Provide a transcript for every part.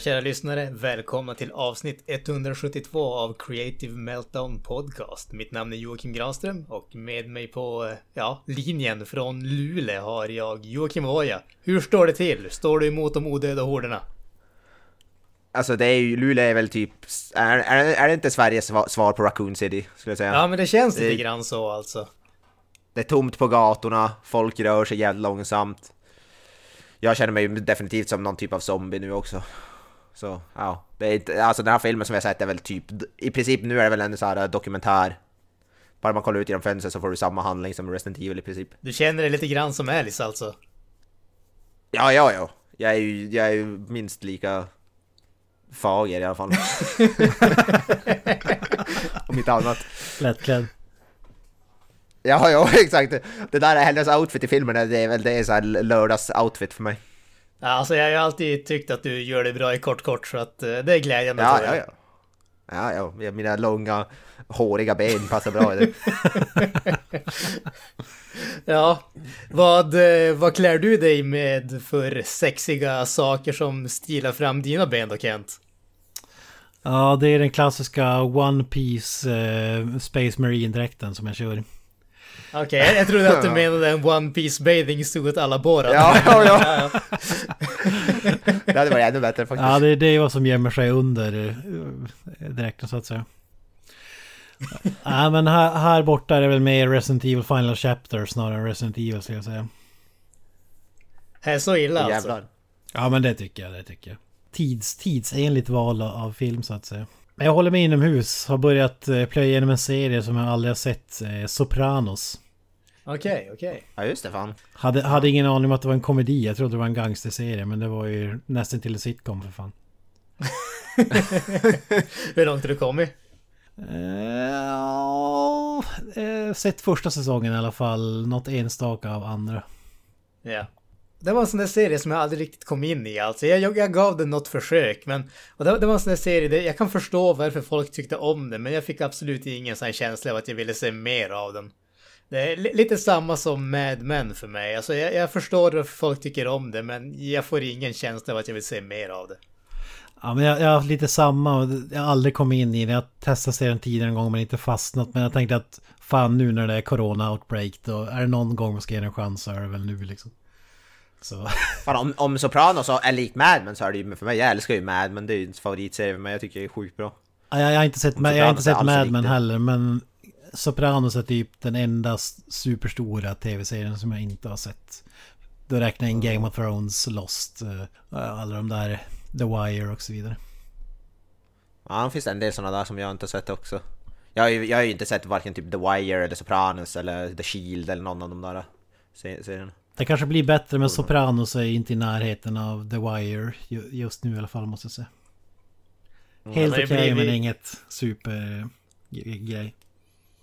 Tjena kära lyssnare! Välkomna till avsnitt 172 av Creative Meltdown Podcast. Mitt namn är Joakim Granström och med mig på, eh, ja, linjen från Luleå har jag Joakim Oja. Hur står det till? Står du emot de odöda horderna? Alltså det är ju, Luleå är väl typ, är, är, är det inte Sveriges sva- svar på Raccoon City? Skulle jag säga. Ja men det känns lite Det- grann så alltså. Det är tomt på gatorna, folk rör sig jävligt långsamt. Jag känner mig definitivt som någon typ av zombie nu också. Så, ja. Det är inte, alltså den här filmen som jag sett är väl typ, i princip nu är det väl en sån här dokumentär. Bara man kollar ut genom fönstret så får du samma handling som Resident Evil i princip. Du känner dig lite grann som Alice alltså? Ja, ja, ja. Jag är ju, jag är ju minst lika fager i alla fall. Om inte annat. Lättklädd. Ja, ja, exakt. Det där är hennes outfit i filmen, det är väl det är så här lördags-outfit för mig. Ja, Alltså jag har ju alltid tyckt att du gör det bra i kort kort så att eh, det är glädjande Ja, ja, ja. Ja, ja, mina långa, håriga ben passar bra i det. Ja, vad, eh, vad klär du dig med för sexiga saker som stilar fram dina ben då Kent? Ja, det är den klassiska One Piece eh, Space Marine-dräkten som jag kör. Okej, jag, jag trodde att du menade en One Piece bathing suit alla Borat. Ja, ja, ja. Det hade varit ännu bättre faktiskt. Ja, det, det är vad som gömmer sig under eh, dräkten så att säga. Ja, men här, här borta är det väl mer Resident Evil Final Chapter snarare än Resident Evil skulle jag säga. Här är så illa alltså. Jävlar. Ja, men det tycker jag, det tycker jag. Tids, tidsenligt val av film så att säga. Men jag håller mig inomhus. Har börjat eh, plöja igenom en serie som jag aldrig har sett. Eh, Sopranos. Okej, okej. Ja, just det fan. Hade, hade ingen aning om att det var en komedi. Jag trodde det var en gangsterserie. Men det var ju nästan till en sitcom för fan. Hur långt har du kommit? Ja, eh, sett första säsongen i alla fall. Något enstaka av andra. Ja. Det var en sån där serie som jag aldrig riktigt kom in i alltså. Jag, jag, jag gav den något försök men... Och det, det var en sån där serie, där jag kan förstå varför folk tyckte om den men jag fick absolut ingen sån här känsla av att jag ville se mer av den. Det är lite samma som Mad Men för mig. Alltså jag, jag förstår varför folk tycker om det men jag får ingen känsla av att jag vill se mer av det. Ja, men jag, jag har haft lite samma. och Jag har aldrig kommit in i det. Jag testade serien tidigare en gång men inte fastnat. Men jag tänkte att fan nu när det är corona-outbreak då är det någon gång man ska ge den en chans så är det väl nu liksom. Så. Fan, om, om Sopranos är likt Mad Men så är det ju för mig, jag älskar ju Mad Men, det är ju en favoritserie för mig, jag tycker det är sjukt bra. Ja, Jag, jag har inte sett, jag har inte sett Mad Men heller men Sopranos är typ den enda superstora tv-serien som jag inte har sett. Då räknar jag in Game of Thrones, Lost, eh, alla de där The Wire och så vidare. Ja, det finns en del sådana där som jag inte har sett också. Jag har ju, jag har ju inte sett varken typ The Wire eller Sopranos eller The Shield eller någon av de där se- serierna. Det kanske blir bättre men Sopranos är inte i närheten av The Wire ju- just nu i alla fall måste jag säga. Helt det okej blir- men inget supergrej.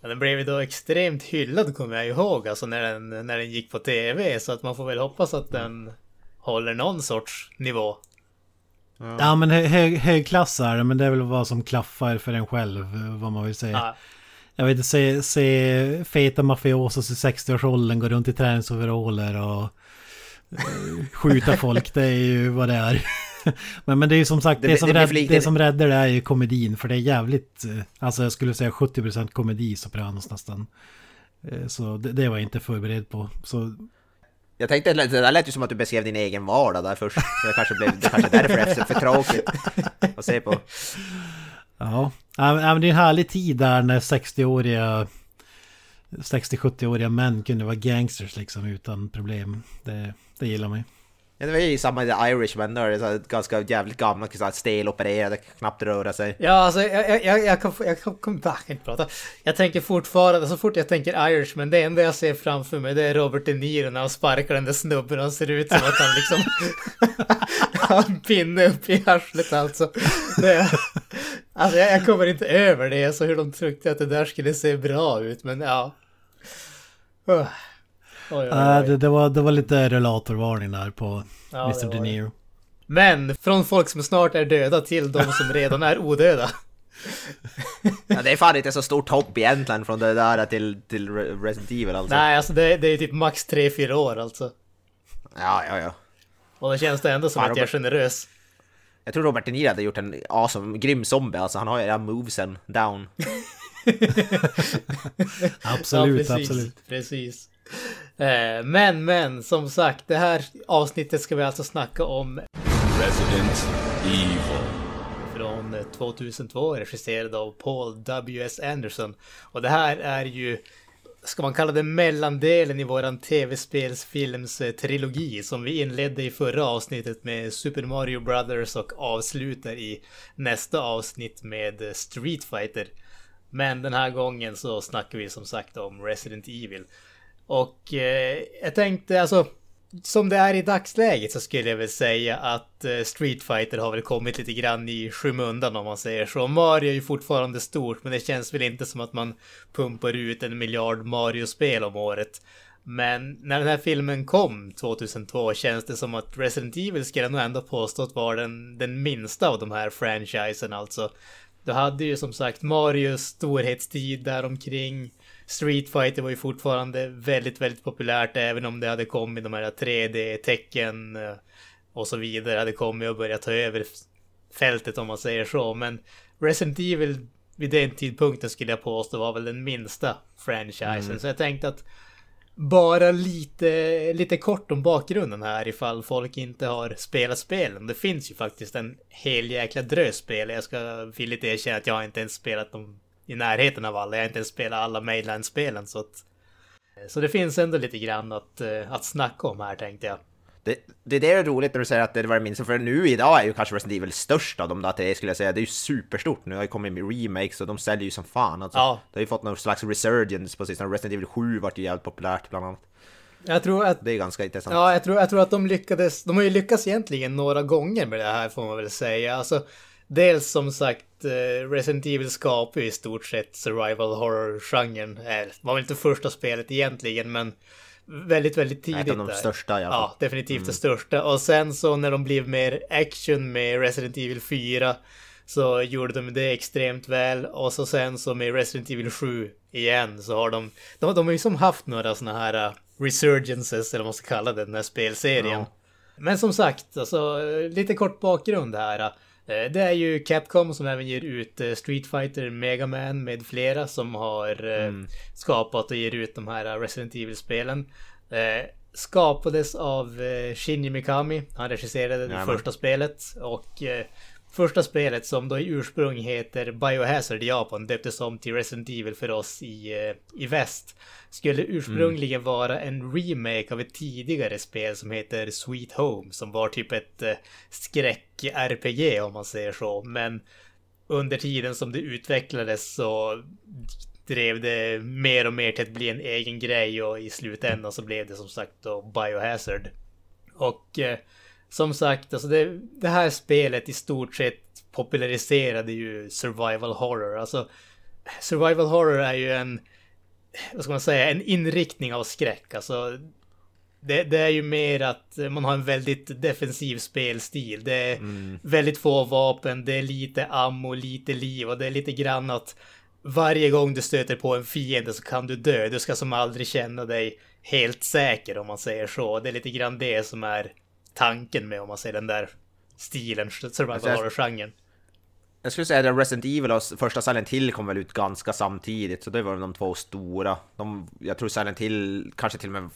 Ja, den blev ju då extremt hyllad kommer jag ihåg, alltså när den, när den gick på tv. Så att man får väl hoppas att den håller någon sorts nivå. Ja men hö hög, högklass är det men det är väl vad som klaffar för en själv vad man vill säga. Ja, Jag vet inte, se, se feta mafiosos i 60-årsåldern gå runt i träningsoveraller och eh, skjuta folk. Det är ju vad det är. men, men det är ju som sagt, Det det, som, det rädd, det som räddar det är ju komedin. För det är jävligt, eh, alltså jag skulle säga 70% komedi Sopranos nästan. Eh, Så det, det var jag inte förberedd på. Så Jag tänkte, det där lät ju som att du beskrev din egen vardag där först. Så det kanske blev, det kanske är därför det är för tråkigt att se på. ja, Ja, men det är en härlig tid där när 60-åriga 60-70-åriga män kunde vara gangsters liksom utan problem. Det, det gillar man ju det var ju samma i The Irishman, då är det så ganska jävligt gamla, så stelopererade, knappt röra sig. Ja, alltså jag, jag, jag, jag kan, jag kan, kom, kan inte prata. Jag tänker fortfarande, så fort jag tänker Irishman, det enda jag ser framför mig det är Robert De Niro när han sparkar den där snubben och han ser ut som att han liksom... har en pinne upp i arslet alltså. Det, alltså jag, jag kommer inte över det, så hur de tyckte att det där skulle se bra ut, men ja. Uh. Oj, oj, Äh, oj. det, det, var, det var lite relatorvarning där på Ja, Mr. De. Niro. Men från folk som snart är döda till de som redan är odöda. Ja, det är fan inte så stort hopp egentligen från det där till, till Re- Resident Evil alltså. Nej, alltså det, det är typ max 3-4 år alltså. Ja, ja, ja. Och då känns det ändå som Fan, att jag är generös. Jag tror Robert De Niro hade gjort en awesome, grym zombie alltså. Han har ju era movesen down. Absolut, ja, precis, absolut. Precis. Eh, Men, men, som sagt, det här avsnittet ska vi alltså snacka om Resident Evil. från eh, 2002, regisserad av Paul W.S. Anderson. Och det här är ju, ska man kalla det mellandelen i våran tv-spelsfilms eh, trilogi som vi inledde i förra avsnittet med Super Mario Brothers och avslutar i nästa avsnitt med eh, Street Fighter. Men den här gången så snackar vi som sagt om Resident Evil. Och eh, jag tänkte alltså som det är i dagsläget så skulle jag väl säga att eh, Street Fighter har väl kommit lite grann i skymundan om man säger så. Mario är ju fortfarande stort men det känns väl inte som att man pumpar ut en miljard Mario-spel om året. Men när den här filmen kom 2002 känns det som att Resident Evil skulle jag nog ändå påstått var den, den minsta av de här franchisen alltså. Du hade ju som sagt Marios storhetstid däromkring. Street Fighter var ju fortfarande väldigt, väldigt populärt även om det hade kommit de här 3D-tecken eh, och så vidare hade kommit och börjat ta över fältet om man säger så. Men Resident Evil vid den tidpunkten skulle jag påstå var väl den minsta franchisen. Så jag tänkte att bara lite, lite kort om bakgrunden här ifall folk inte har spelat spelen. Det finns ju faktiskt en hel jäkla drös spel. Jag ska villigt erkänna att jag inte ens spelat dem i närheten av alla. Jag har inte ens spelat alla Mainland-spelen så att... Så det finns ändå lite grann att, eh, att snacka om här tänkte jag. Det, det, det är roligt när du säger att det var det minsta, för nu idag är ju kanske Resident Evil störst av de där tre skulle jag säga. Det är ju superstort. Nu har ju kommit med remakes och de säljer ju som fan alltså. Ja. Det har ju fått någon slags resurgence på sistone. Resident Evil 7 vart ju jävligt populärt bland annat. Jag tror att Det är ganska intressant. Ja, jag tror, jag tror att de lyckades. De har ju lyckats egentligen några gånger med det här får man väl säga. Alltså, dels som sagt, eh, Resident Evil skapar i stort sett survival horror-genren. Eh, var väl inte första spelet egentligen, men väldigt, väldigt tidigt. Ett av de där. största i alla fall. Ja, definitivt det största. Och sen så när de blev mer action med Resident Evil 4 så gjorde de det extremt väl. Och så sen så med Resident Evil 7 igen så har de... De, de har ju som haft några såna här uh, resurgences, eller vad man ska kalla det, den här spelserien. Ja. Men som sagt, alltså eh, lite kort bakgrund här. Eh. Det är ju Capcom som även ger ut eh, Street Fighter, Mega Man med flera som har eh, skapat och ger ut de här Resident Evil-spelen. Skapades av Shinji Mikami. Han regisserade det Jajamän. första spelet och första spelet som då i ursprung heter Biohazard i Japan döptes om till Resident Evil för oss i, eh, i väst. Skulle ursprungligen vara en remake av ett tidigare spel som heter Sweet Home som var typ ett eh, skräck-RPG om man säger så. Men under tiden som det utvecklades så drev det mer och mer till att bli en egen grej och i slutändan så blev det som sagt då Biohazard. Och eh, som sagt, alltså det, det här spelet i stort sett populariserade ju survival horror. Alltså survival horror är ju en, vad ska man säga, en inriktning av skräck. Alltså det, det är ju mer att man har en väldigt defensiv spelstil. Det är väldigt få vapen, det är lite ammo, lite liv och det är lite grann att varje gång du stöter på en fiende så kan du dö. Du ska som aldrig känna dig helt säker om man säger så. Det är lite grann det som är tanken med om man säger den där stilen, survival Alltså, horror-genren. Jag skulle säga att Resident Evil och första Silent Hill kom väl ut ganska samtidigt, så det var de två stora. De, jag tror Silent Hill kanske till och med...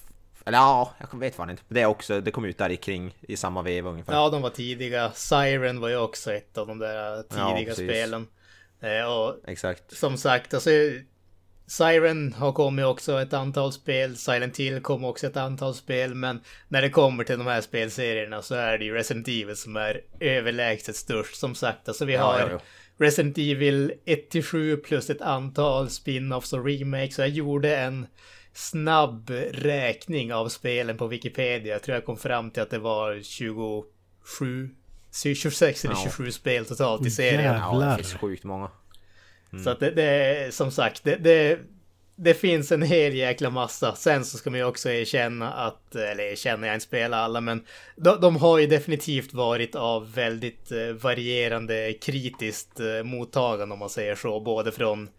Eller ja, jag vet fan inte. Det också, det kom ut där i kring i samma vev ungefär. Ja, de var tidiga. Siren var ju också ett av de där Ja, tidiga precis. spelen. Eh, och Exakt. som sagt, alltså Siren har kommit också ett antal spel, Silent Hill kom också ett antal spel, men när det kommer till de här spelserierna så är det ju Resident Evil som är överlägset störst. Som sagt, alltså vi Ja, har ja, ja. Resident Evil 1-7 plus ett antal spin-offs och remakes. Så jag gjorde en snabb räkning av spelen på Wikipedia. Jag tror jag kom fram till att det var 27 26 eller Ja. 27 spel totalt i serien. Jävlar. Ja, det finns sjukt många. Mm. Så att det, det är som sagt, det, det, det finns en hel jäkla massa. Sen så ska man ju också erkänna att, eller erkänna, jag inte spelar alla, men de, de har ju definitivt varit av väldigt eh, varierande kritiskt eh, mottagande om man säger så. Både från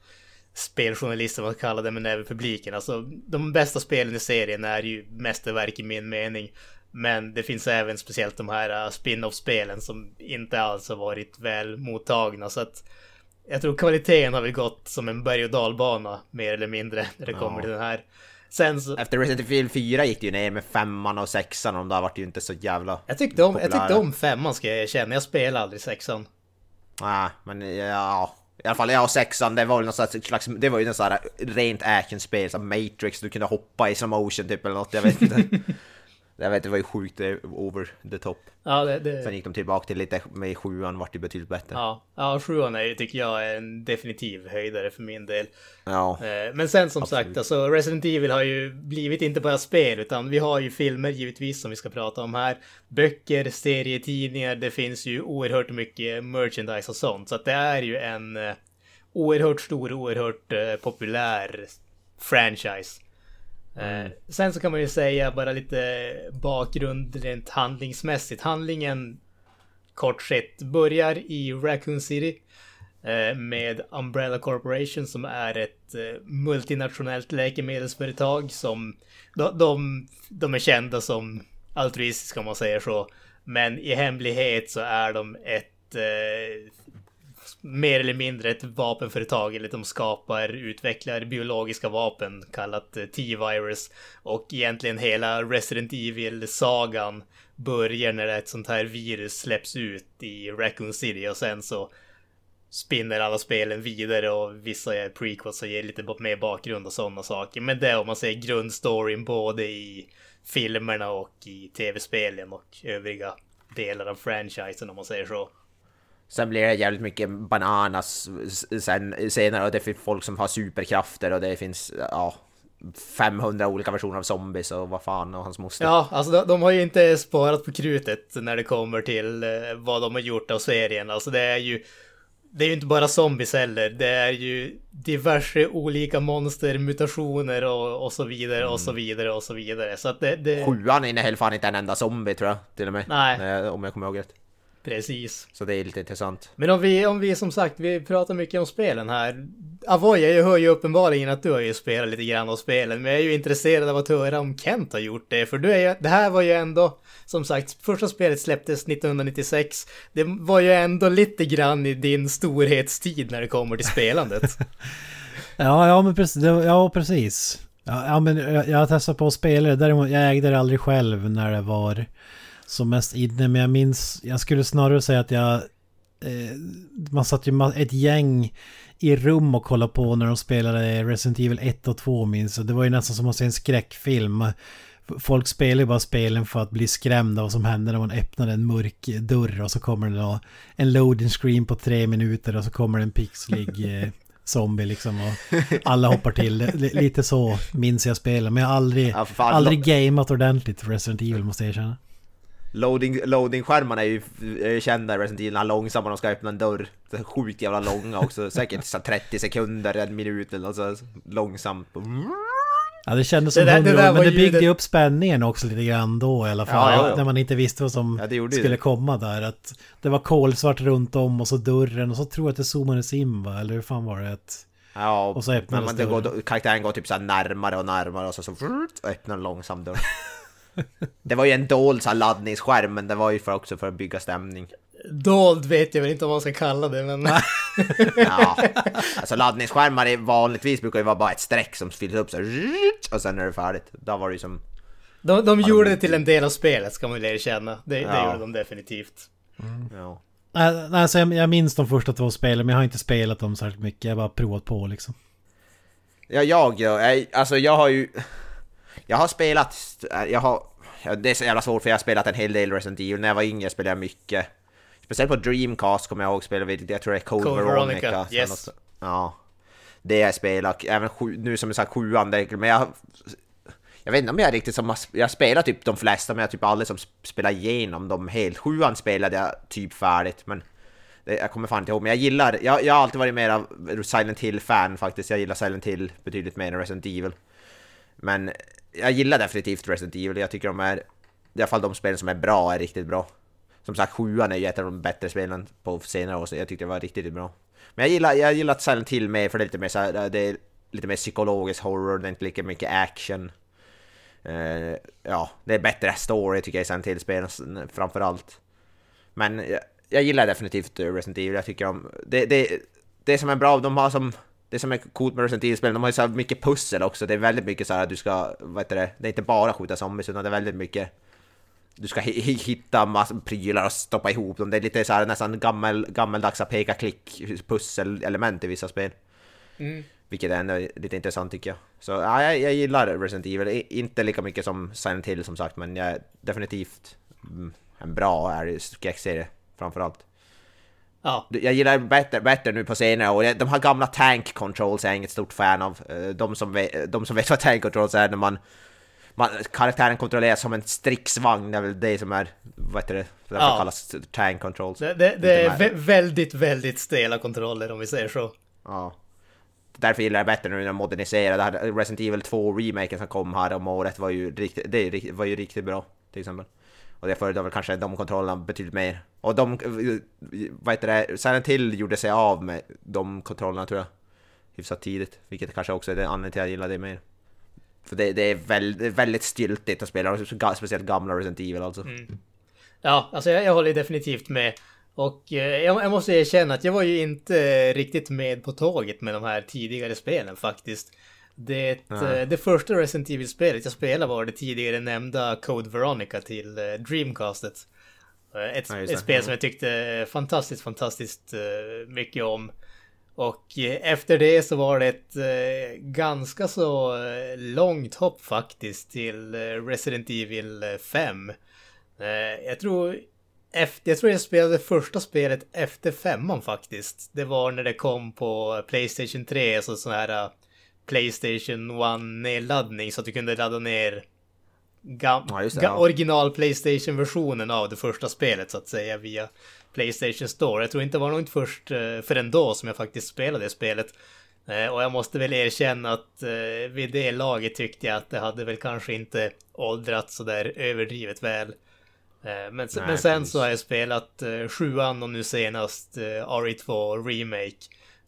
speljournalister, vad man kallar det, men även publiken. Alltså de bästa spelen i serien är ju mästerverk i min mening. Men det finns även speciellt de här eh, spin-off-spelen som inte alls har varit väl mottagna. Så att jag tror kvaliteten har väl gått som en berg och dalbana mer eller mindre när det kommer Ja. till den här. Sen så, Efter Resident Evil 4 gick det ju ner med femman och sexan och de där vart ju inte så jävla... jag tyckte om, jag populära. tyckte om femman ska jag erkänna. Jag spelade aldrig sexan. Nej, men ja... I alla fall jag och sexan, det var väl något slags, det var ju något sånt här rent actionspel som Matrix, du kunde hoppa i slow motion typ eller något, jag vet inte. jag vet, det var ju sjukt over the top. Ja, det, det, Sen gick de tillbaka till lite, med sjuan vart det betydligt bättre. ja, ja sjuan är ju, tycker jag, är en definitiv höjdare för min del. Ja. Eh, Men sen som Absolut. sagt, alltså Resident Evil har ju blivit inte bara spel, utan vi har ju filmer givetvis som vi ska prata om här. Böcker, serietidningar, det finns ju oerhört mycket merchandise och sånt. Så att det är ju en eh, oerhört stor, oerhört eh, populär franchise. Eh, sen så kan man ju säga bara lite bakgrund rent handlingsmässigt. Handlingen kort sett börjar i Raccoon City eh, med Umbrella Corporation som är ett eh, multinationellt läkemedelsföretag som de, de, de är kända som altruistiska om man säger så. Men i hemlighet så är de ett eh, mer eller mindre ett vapenföretag, eller de skapar, utvecklar biologiska vapen kallat eh, T-virus. Och egentligen hela Resident Evil-sagan börjar när ett sånt här virus släpps ut i Raccoon City och sen så spinner alla spelen vidare och vissa är prequels och ger lite mer bakgrund och sådana saker. Men det är om man säger grundstoryn både i filmerna och i tv-spelen och övriga delar av franchisen om man säger så. Sen blir det jävligt mycket bananas sen, senare och det finns folk som har superkrafter och det finns, ja... 500 olika versioner av zombies och vad fan och hans moster. Ja, alltså de, de har ju inte sparat på krutet när det kommer till eh, vad de har gjort av serien. Alltså det är ju... Det är ju inte bara zombies heller. Det är ju diverse olika monster, mutationer och, och så vidare och så vidare och så vidare. Så att det... det Sjuan innehöll fan inte en enda zombie tror jag, till och med. Nej. Om jag kommer ihåg rätt. Precis. Så det är lite intressant. Men om vi, om vi som sagt, vi pratar mycket om spelen här. Avoya, jag hör ju uppenbarligen att du har ju spelat lite grann av spelen, men jag är ju intresserad av att höra om Kent har gjort det, för du är ju, det här var ju ändå, som sagt, första spelet släpptes 1996. Det var ju ändå lite grann i din storhetstid när det kommer till spelandet. Ja, ja men precis. Ja, precis. Ja, men jag, jag har testat på att spela det. Däremot, jag ägde det aldrig själv när det var som mest inne. Men jag minns, jag skulle snarare säga att jag... Eh, man satt ju ett gäng i rum och kollade på när de spelade Resident Evil 1 och 2 minns jag. Det var ju nästan som att se en skräckfilm. Folk spelar ju bara spelen för att bli skrämda vad som händer när man öppnar en mörk dörr och så kommer det då en loading screen på tre minuter och så kommer det en pixlig eh, zombie liksom och alla hoppar till. Lite så minns jag spelen men jag har aldrig, Ja, aldrig gameat ordentligt för Resident Evil måste jag erkänna. Loading, loading-skärmarna är ju eh, kända i Resident Evil, när långsamma de ska öppna en dörr. Det är sjukt jävla långa också, säkert så 30 sekunder, en minut eller något så långsamt. Ja det kändes Det som där- det 100 där år, var men det byggde ju upp spänningen också lite grann då i alla fall. Ja, ja, ja. När man inte visste vad som det skulle det. komma där. Att det var kolsvart runt om och så dörren och så tror jag att det zoomades in va? Eller hur fan var det? Att... Ja, Och så öppnades men man, det går, karaktären går typ så här närmare och närmare och så, så öppnar en långsam dörr. Det var ju en dold så laddningsskärm, men det var ju för också för att bygga stämning. Dold vet jag väl inte vad man ska kalla det, men... Ja, alltså laddningsskärmar är vanligtvis brukar ju vara bara ett streck som fylls upp så och sen är det färdigt. Då var det ju som... De, de gjorde det till en del av spelet, ska man väl erkänna. Det, det Ja. gjorde de definitivt. Ja. Nej, nej, så jag, jag minns de första två spelen men jag har inte spelat dem särskilt mycket. Jag har bara provat på liksom. Ja, jag, jag, alltså jag har ju... Jag har spelat, jag har... Det är så jävla svårt för jag har spelat en hel del Resident Evil. När jag var yngre spelade jag mycket. Speciellt på Dreamcast kommer jag ihåg spelade vi, jag tror det är Code, Code Veronica. Veronica, yes. Ja. Det jag spelat, även sju, nu som jag sagt sjuan, men jag... Jag vet inte om jag är riktigt som... Jag spelar typ de flesta, men jag typ aldrig som spelar igenom dem helt. Sjuan spelade jag typ färdigt, men... Det, jag kommer fan inte ihåg, men jag gillar... Jag, jag har alltid varit mer av Silent Hill-fan faktiskt. Jag gillar Silent Hill betydligt mer än Resident Evil. Men jag gillar definitivt Resident Evil. Jag tycker de är... I alla fall de spelen som är bra är riktigt bra. Som sagt, sjuan är ju ett av de bättre spelen på senare år, så jag tyckte det var riktigt bra. Men jag gillar, jag gillar Silent Hill mer för det är lite mer så här, eh, det är lite mer psykologisk horror, det är inte lika mycket action. Uh, ja, det är bättre story tycker jag i Silent Hill-spelen framförallt. Men jag, jag, gillar definitivt eh, Resident Evil, jag tycker om... Det, det, det som är bra, de har som... Det som är coolt med Resident Evil-spelen, de har ju så mycket pussel också. Det är väldigt mycket så här att du ska, vad heter det, det är inte bara skjuta zombies utan det är väldigt mycket du ska hitta massa prylar och stoppa ihop dem. Det är lite så här, nästan gammel, gammeldags peka-klick pusselelement i vissa spel. Mm. Vilket är ändå lite intressant tycker jag. Så ja, jag, jag gillar Resident Evil. Inte lika mycket som Silent Hill som sagt, men jag är definitivt mm, en bra skräckserie framförallt. Ja. Jag gillar bättre, bättre nu på senare år. De här gamla tank controls är jag inget stort fan av. Eh, de som vet, de som vet vad tank controls är när man man, karaktären kontrolleras som en striksvagn, det är väl det som är, vad heter det, därför ja. kallas tank controls. Det, det, det är vä väldigt, väldigt stela kontroller om vi säger så. Ja. Därför gillar jag bättre nu när de moderniserar. Det Resident Evil 2-remaken som kom här om året var ju riktigt, det var ju riktigt bra, till exempel. Och det föredrar väl kanske de kontrollerna betydligt mer. Och de, vad heter det, Silent Hill gjorde sig av med de kontrollerna tror jag. Hyfsat tidigt, vilket kanske också är den anledningen till att jag gillar det mer. För det, det är väldigt, väldigt styltigt att spela, speciellt gamla Resident Evil alltså. Mm. Ja, alltså jag, jag håller definitivt med. Och eh, jag, jag, måste erkänna att jag var ju inte riktigt med på tåget med de här tidigare spelen faktiskt. Det, eh, det första Resident Evil-spelet jag spelade var det tidigare nämnda Code Veronica till eh, Dreamcastet. Eh, ett, ja, ett spel som jag tyckte fantastiskt, fantastiskt mycket om. Och efter det så var det ett ganska så långt hopp faktiskt till Resident Evil 5. Jag tror, efter, jag tror jag spelade första spelet efter femman faktiskt. Det var när det kom på Playstation 3, alltså sån här Playstation 1-nedladdning så att du kunde ladda ner ja, det, ja. original Playstation-versionen av det första spelet så att säga via Playstation Store. Jag tror inte det var nog inte först eh, förrän då som jag faktiskt spelade det spelet. Eh, och jag måste väl erkänna att eh, vid det laget tyckte jag att det hade väl kanske inte åldrats sådär överdrivet väl. Men, Nej, men sen precis. så har jag spelat sjuan och nu senast RE2 Remake.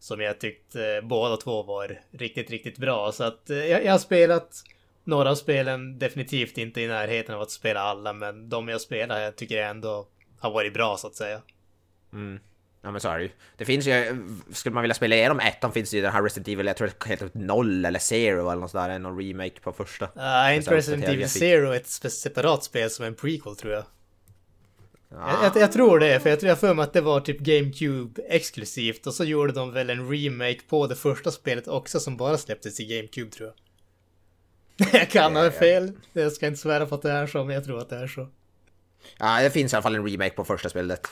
Som jag tyckte båda två var riktigt, riktigt bra. Så att jag, jag har spelat några av spelen definitivt inte i närheten av att spela alla, men de jag spelar jag tycker jag ändå har varit bra så att säga. Mm. Ja men så är det ju. Det finns ju, skulle man vilja spela igenom ettan finns det ju den här Resident Evil, jag tror det heter noll eller zero eller något sådär, någon remake på första. Nej, uh, inte Resident Evil Zero ett separat spel som en prequel tror jag. Ja. Jag, jag, tror det, för jag tror jag för mig att det var typ GameCube exklusivt och så gjorde de väl en remake på det första spelet också som bara släpptes i GameCube tror jag. jag kan ha fel, jag ska inte svära på att det är så, men jag tror att det är så. Ja, det finns i alla fall en remake på första spelet.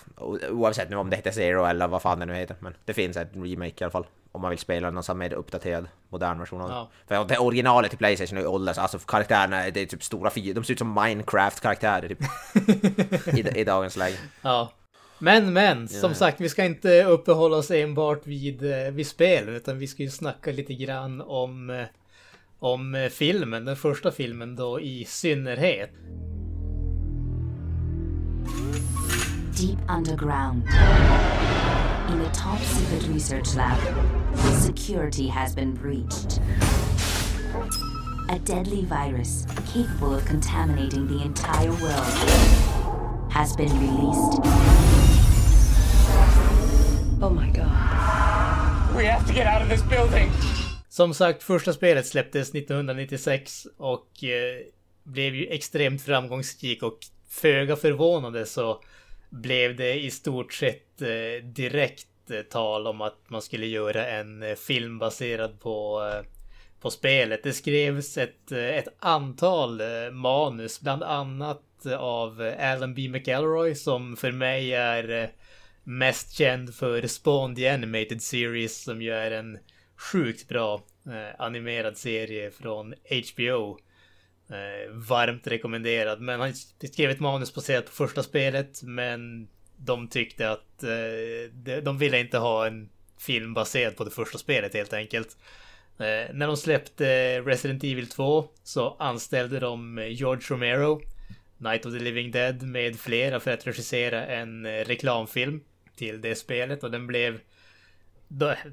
Oavsett nu om det heter Zero eller vad fan det nu heter. Men det finns en remake i alla fall. Om man vill spela någon sån mer uppdaterad, modern version av. Ja. För det originalet till Playstation är ålders, alltså karaktärerna, det är typ stora fiender. De ser ut som Minecraft-karaktärer typ. I, I dagens läge. Ja. Men, men, som ja. sagt, vi ska inte uppehålla oss enbart vid, eh, vid spel, utan vi ska ju snacka lite grann om, eh, om eh, filmen, den första filmen då i synnerhet. Deep underground. In a top secret research lab, security has been breached. A deadly virus capable of contaminating the entire world has been released. Oh my god. We have to get out of this building! Som sagt, första spelet släpptes 1996 och eh, blev ju extremt framgångsrik och föga förvånande så blev det i stort sett eh, direkt eh, tal om att man skulle göra en eh, film baserad på, på spelet. Det skrevs ett, ett antal manus, bland annat av Alan B. McElroy som för mig är mest känd för Spawn the Animated Series som ju är en sjukt bra animerad serie från HBO. Eh, varmt rekommenderad. Men han skrev ett manus baserat på första spelet. Men de tyckte att eh, de, ville inte ha en film baserad på det första spelet helt enkelt. Eh, när de släppte Resident Evil 2 så anställde de George Romero, Night of the Living Dead med flera för att regissera en eh, reklamfilm till det spelet och den blev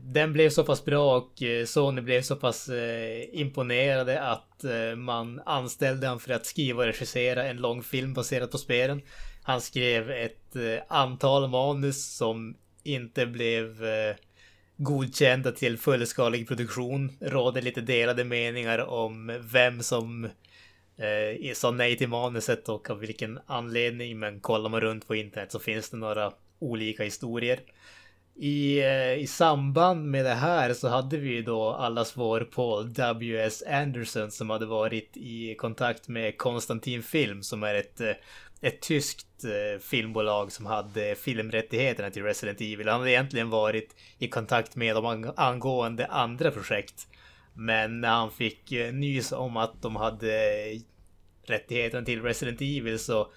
den blev så pass bra och eh, Sony blev så pass eh, imponerade att eh, man anställde honom för att skriva och regissera en lång film baserad på spelen. Han skrev ett eh, antal manus som inte blev eh, godkända till fullskalig produktion. Råder lite delade meningar om vem som eh, sa nej till manuset och av vilken anledning. Men kollar man runt på internet så finns det några olika historier. I, eh, I samband med det här så hade vi då allas vår Paul W.S. Anderson som hade varit i kontakt med Konstantin Film som är ett, eh, ett tyskt eh, filmbolag som hade filmrättigheterna till Resident Evil. Han hade egentligen varit i kontakt med dem angående andra projekt. Men när han fick nys om att de hade rättigheterna till Resident Evil så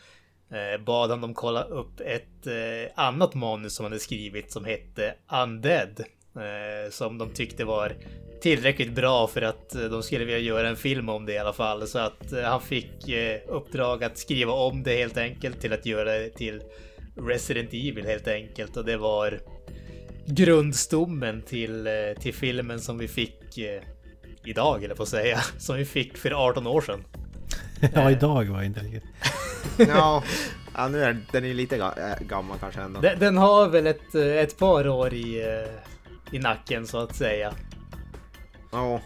bad han dem kolla upp ett eh, annat manus som han hade skrivit som hette Undead. Eh, som de tyckte var tillräckligt bra för att de skulle vilja göra en film om det i alla fall. Så att han fick uppdrag att skriva om det helt enkelt till att göra det till Resident Evil helt enkelt. Och det var grundstommen till, till filmen som vi fick idag, eller på att säga. Som vi fick för 18 år sedan. ja, idag var inte riktigt. Ja, ja, nu är den är lite äh, gammal kanske ändå. Den, den, har väl ett, eh, ett par år i, eh, i nacken så att säga. Ja,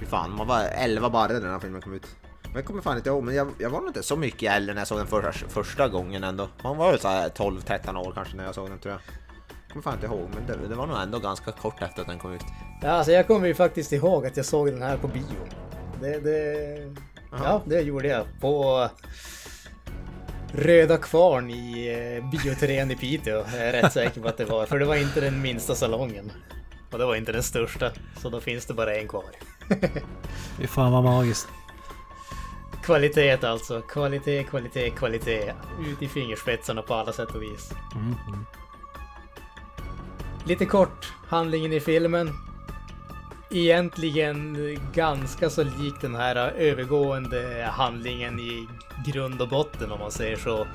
fy fan. Man var 11 bara när den här filmen kom ut. Men jag kommer fan inte ihåg, men jag, jag var nog inte så mycket äldre när jag såg den första, första gången ändå. Man var väl 12-13 år kanske när jag såg den tror jag. Jag kommer fan inte ihåg, men det, det, var nog ändå ganska kort efter att den kom ut. Ja, alltså jag kommer ju faktiskt ihåg att jag såg den här på bio. Det, det, ja, det gjorde jag. På Röda Kvarn i eh, bioterren i Piteå. Jag är rätt säker på att det var. För det var inte den minsta salongen. Och det var inte den största. Så då finns det bara en kvar. Fy fan vad magiskt. Kvalitet alltså. Kvalitet, kvalitet, kvalitet. Ut i fingerspetsarna på alla sätt och vis. Mm, mm. Lite kort, handlingen i filmen egentligen ganska så lik den här övergående handlingen i grund och botten om man säger så.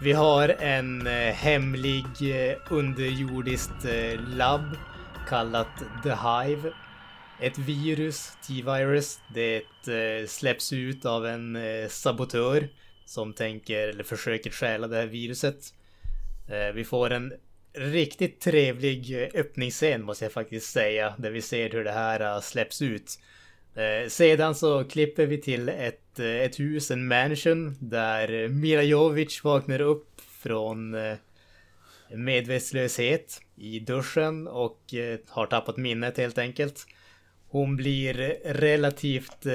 Vi har en eh, hemlig eh, underjordiskt eh, labb kallat The Hive. Ett virus, T-virus, det släpps ut av en sabotör som tänker eller försöker stjäla det här viruset. Vi får en riktigt trevlig öppningsscen måste jag faktiskt säga. Där vi ser hur det här äh, släpps ut. Eh, sedan så klipper vi till ett, äh, ett hus, en mansion, där Mila Jovic vaknar upp från äh, medvetslöshet i duschen och har tappat minnet helt enkelt. Hon blir relativt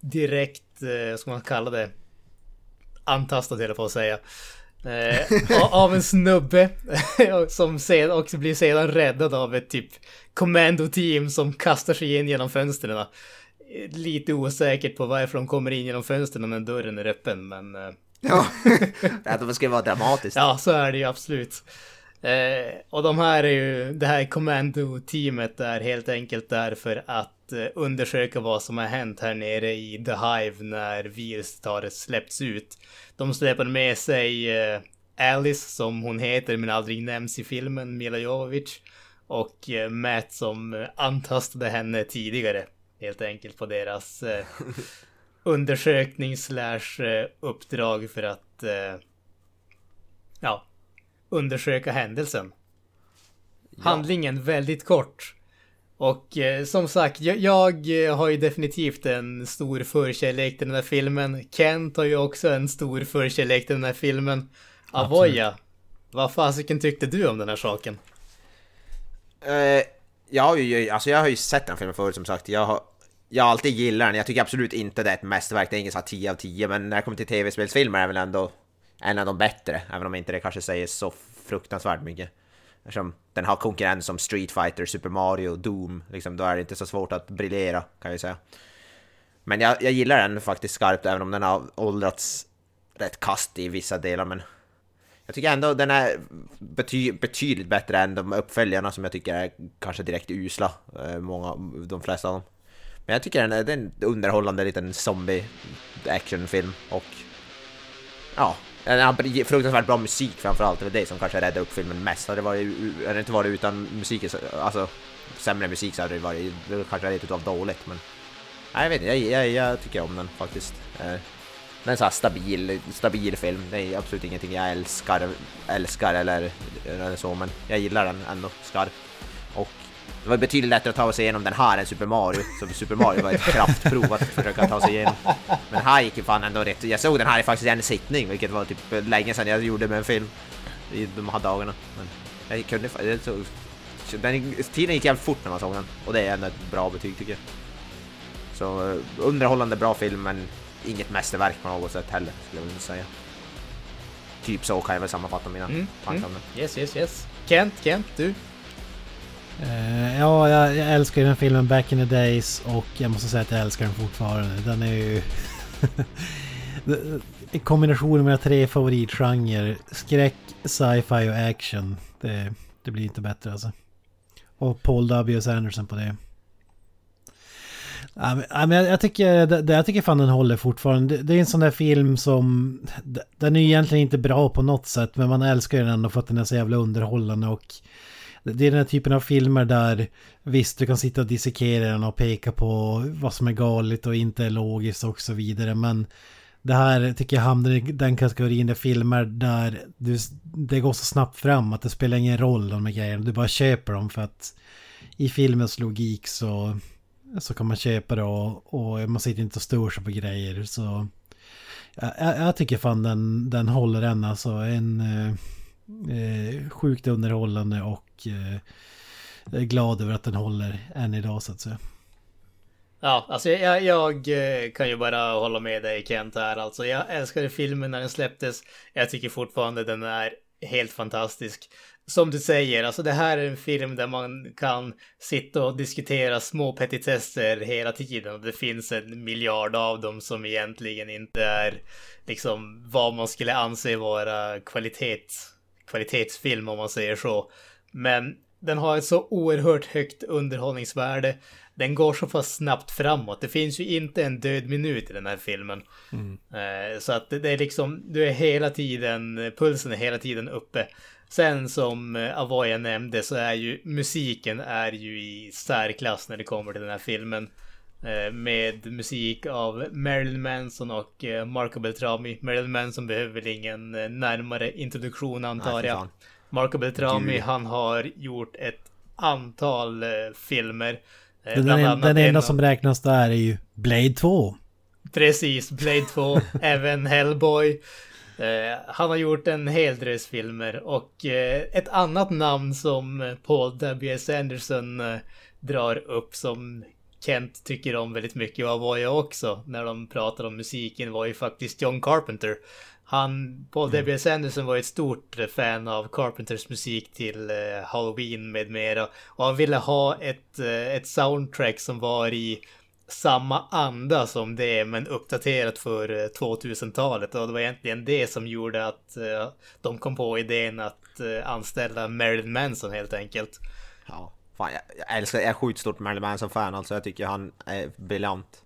direkt, vad ska man kalla det, antastad höll jag på att säga. Eh, av en snubbe som sen också blir sedan räddad av ett typ kommando-team som kastar sig in genom fönstren. Lite osäkert på varför de kommer in genom fönstren när dörren är öppen, men... Eh... Ja, det ska vara dramatiskt. Ja, så är det ju absolut. Eh, och de här är ju, det här kommando-teamet är helt enkelt därför att eh, undersöka vad som har hänt här nere i The Hive när viruset har släppts ut. De släpper med sig eh, Alice som hon heter men aldrig nämns i filmen, Mila Jovovich. Och eh, Matt som antastade henne tidigare. Helt enkelt på deras undersökning slash uppdrag för att ja, undersöka händelsen. Ja. Handlingen väldigt kort. Och eh, som sagt, jag, jag, har ju definitivt en stor förkärlek till den här filmen. Kent har ju också en stor förkärlek till den här filmen. Avoya, vad fasiken tyckte du om den här saken? Uh, jag, har ju, alltså jag har ju sett den filmen förut som sagt. Jag har, jag alltid gillat den. Jag tycker absolut inte det är ett mästerverk, det är inget 10 av 10. Men när det kommer till tv-spelsfilmer är det väl ändå en av de bättre. Även om inte det kanske säger så fruktansvärt mycket. Eftersom den har konkurrens som Street Fighter, Super Mario, Doom. Liksom, då är det inte så svårt att briljera kan jag säga. Men jag, jag gillar den faktiskt skarpt, även om den har åldrats rätt kast i vissa delar. Men jag tycker ändå den är bety betydligt bättre än de uppföljarna som jag tycker är kanske direkt usla. Eh, många, de flesta av dem. Men jag tycker den är, det är en underhållande liten zombie actionfilm och ja, en fruktansvärt bra musik framförallt. Det är det som kanske räddade upp filmen mest. Hade det, varit, hade det inte varit utan musiken, alltså sämre musik så hade det varit, det kanske rent utav dåligt men Nej, jag vet inte, jag, jag, jag tycker om den faktiskt. Det Den är en sån här stabil, stabil film. Det är absolut ingenting jag älskar, älskar eller, eller så, men jag gillar den ändå skarpt. Och det var betydligt lättare att ta sig igenom den här än Super Mario. Så Super Mario var ett kraftprov att försöka ta sig igenom. Men här gick ju fan ändå rätt. Jag såg den här i faktiskt en sittning, vilket var typ länge sedan jag gjorde med en film. I de här dagarna. Men jag kunde så, den, Tiden gick jävligt fort när man såg den. Och det är ändå ett bra betyg tycker jag. Så eh, underhållande bra film men inget mästerverk på något sätt heller skulle jag vilja säga. Typ så kan jag väl sammanfatta mina Mm, tankar om mm. den. Yes, yes, yes. Kent, Kent, du? Uh, ja, jag, jag älskar ju den filmen back in the days och jag måste säga att jag älskar den fortfarande. Den är ju... I kombination med mina tre favoritgenrer. Skräck, sci-fi och action. Det, det blir inte bättre alltså. Och Paul W. S. Anderson på det. Ja, men, jag, jag, tycker, det, jag tycker fan den håller fortfarande. Det, det är en sån där film som... Den är ju egentligen inte bra på något sätt men man älskar den ändå för att den är så jävla underhållande och... Det är den här typen av filmer där visst du kan sitta och dissekera den och peka på vad som är galet och inte är logiskt och så vidare men det här tycker jag hamnar i den kategorin där filmer där du, det går så snabbt fram att det spelar ingen roll de här grejerna. Du bara köper dem för att i filmens logik så, så kan man köpa det och, och man sitter inte och stör sig på grejer. Så jag, jag tycker fan den, den håller än alltså. En eh, eh sjukt underhållande och eh, jag är glad över att den håller än idag så att säga. Ja, alltså jag, jag eh, kan ju bara hålla med dig Kent här alltså. Jag älskade filmen när den släpptes. Jag tycker fortfarande den är helt fantastisk. Som du säger, alltså det här är en film där man kan sitta och diskutera små petitesser hela tiden. Det finns en miljard av dem som egentligen inte är liksom vad man skulle anse vara kvalitet, kvalitetsfilm om man säger så. Men den har ett så oerhört högt underhållningsvärde. Den går så pass snabbt framåt. Det finns ju inte en död minut i den här filmen. Eh, Så att det är liksom, du är hela tiden, pulsen är hela tiden uppe. Sen som eh, Avoya nämnde så är ju musiken är ju i särklass när det kommer till den här filmen. Eh, Med musik av Marilyn Manson och Marco Beltrami. Marilyn Manson behöver väl ingen närmare introduktion antar Nej, jag. fan. Marco Beltrami, Gud. han har gjort ett antal eh, filmer. Eh, Den, bland den, en enda som räknas där är ju Blade 2. Precis, Blade 2, även Hellboy. Eh, han har gjort en hel drös filmer och eh, ett annat namn som Paul W.S. Anderson eh, drar upp som Kent tycker om väldigt mycket och var jag också när de pratar om musiken var ju faktiskt John Carpenter. Han, Paul W.S. Anderson var ett stort eh, fan av Carpenters musik till eh, Halloween med mera. Och han ville ha ett, eh, ett soundtrack som var i samma anda som det men uppdaterat för eh, 2000-talet och det var egentligen det som gjorde att de kom på idén att anställa Marilyn Manson helt enkelt. Ja, fan, jag, jag älskar, jag är sjukt stort Marilyn Manson-fan alltså, jag tycker han är briljant.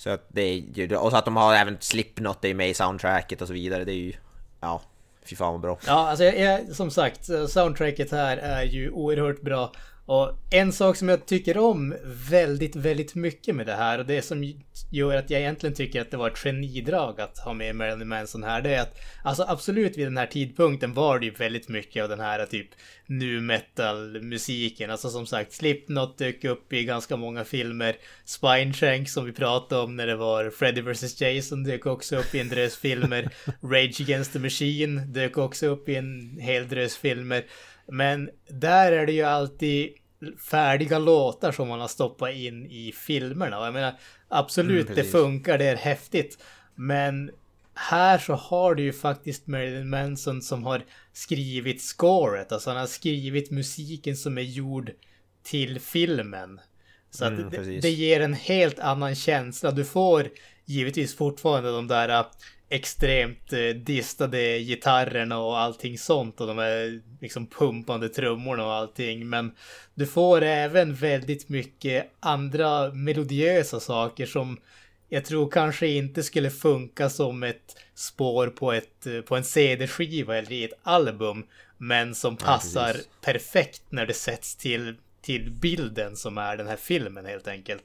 Så att det är ju, och så att de har även Slipknot, det är med i soundtracket och så vidare, det är ju, ja, fy fan vad bra. Ja, alltså jag, jag, som sagt, soundtracket här är ju oerhört bra. Och en sak som jag tycker om väldigt, väldigt mycket med det här och det som gör att jag egentligen tycker att det var ett genidrag att ha med Marilyn Manson här, det är att alltså absolut vid den här tidpunkten var det ju väldigt mycket av den här typ nu metal musiken. Alltså som sagt, Slipknot dök upp i ganska många filmer. Spineshank som vi pratade om när det var Freddy vs Jason dök också upp i en drös filmer. Rage Against the Machine dök också upp i en hel drös filmer. Men där är det ju alltid färdiga låtar som man har stoppat in i filmerna. Jag menar, absolut, Mm, det funkar, det är häftigt. Men här så har du ju faktiskt Marilyn Manson som har skrivit scoret. Alltså han har skrivit musiken som är gjord till filmen. Så att Mm, det, det ger en helt annan känsla. Du får givetvis fortfarande de där extremt eh, distade gitarrerna och allting sånt och de här liksom pumpande trummorna och allting. Men du får även väldigt mycket andra melodiösa saker som jag tror kanske inte skulle funka som ett spår på, ett, eh, på en CD-skiva eller i ett album. Men som passar precis. perfekt när det sätts till, till bilden som är den här filmen helt enkelt.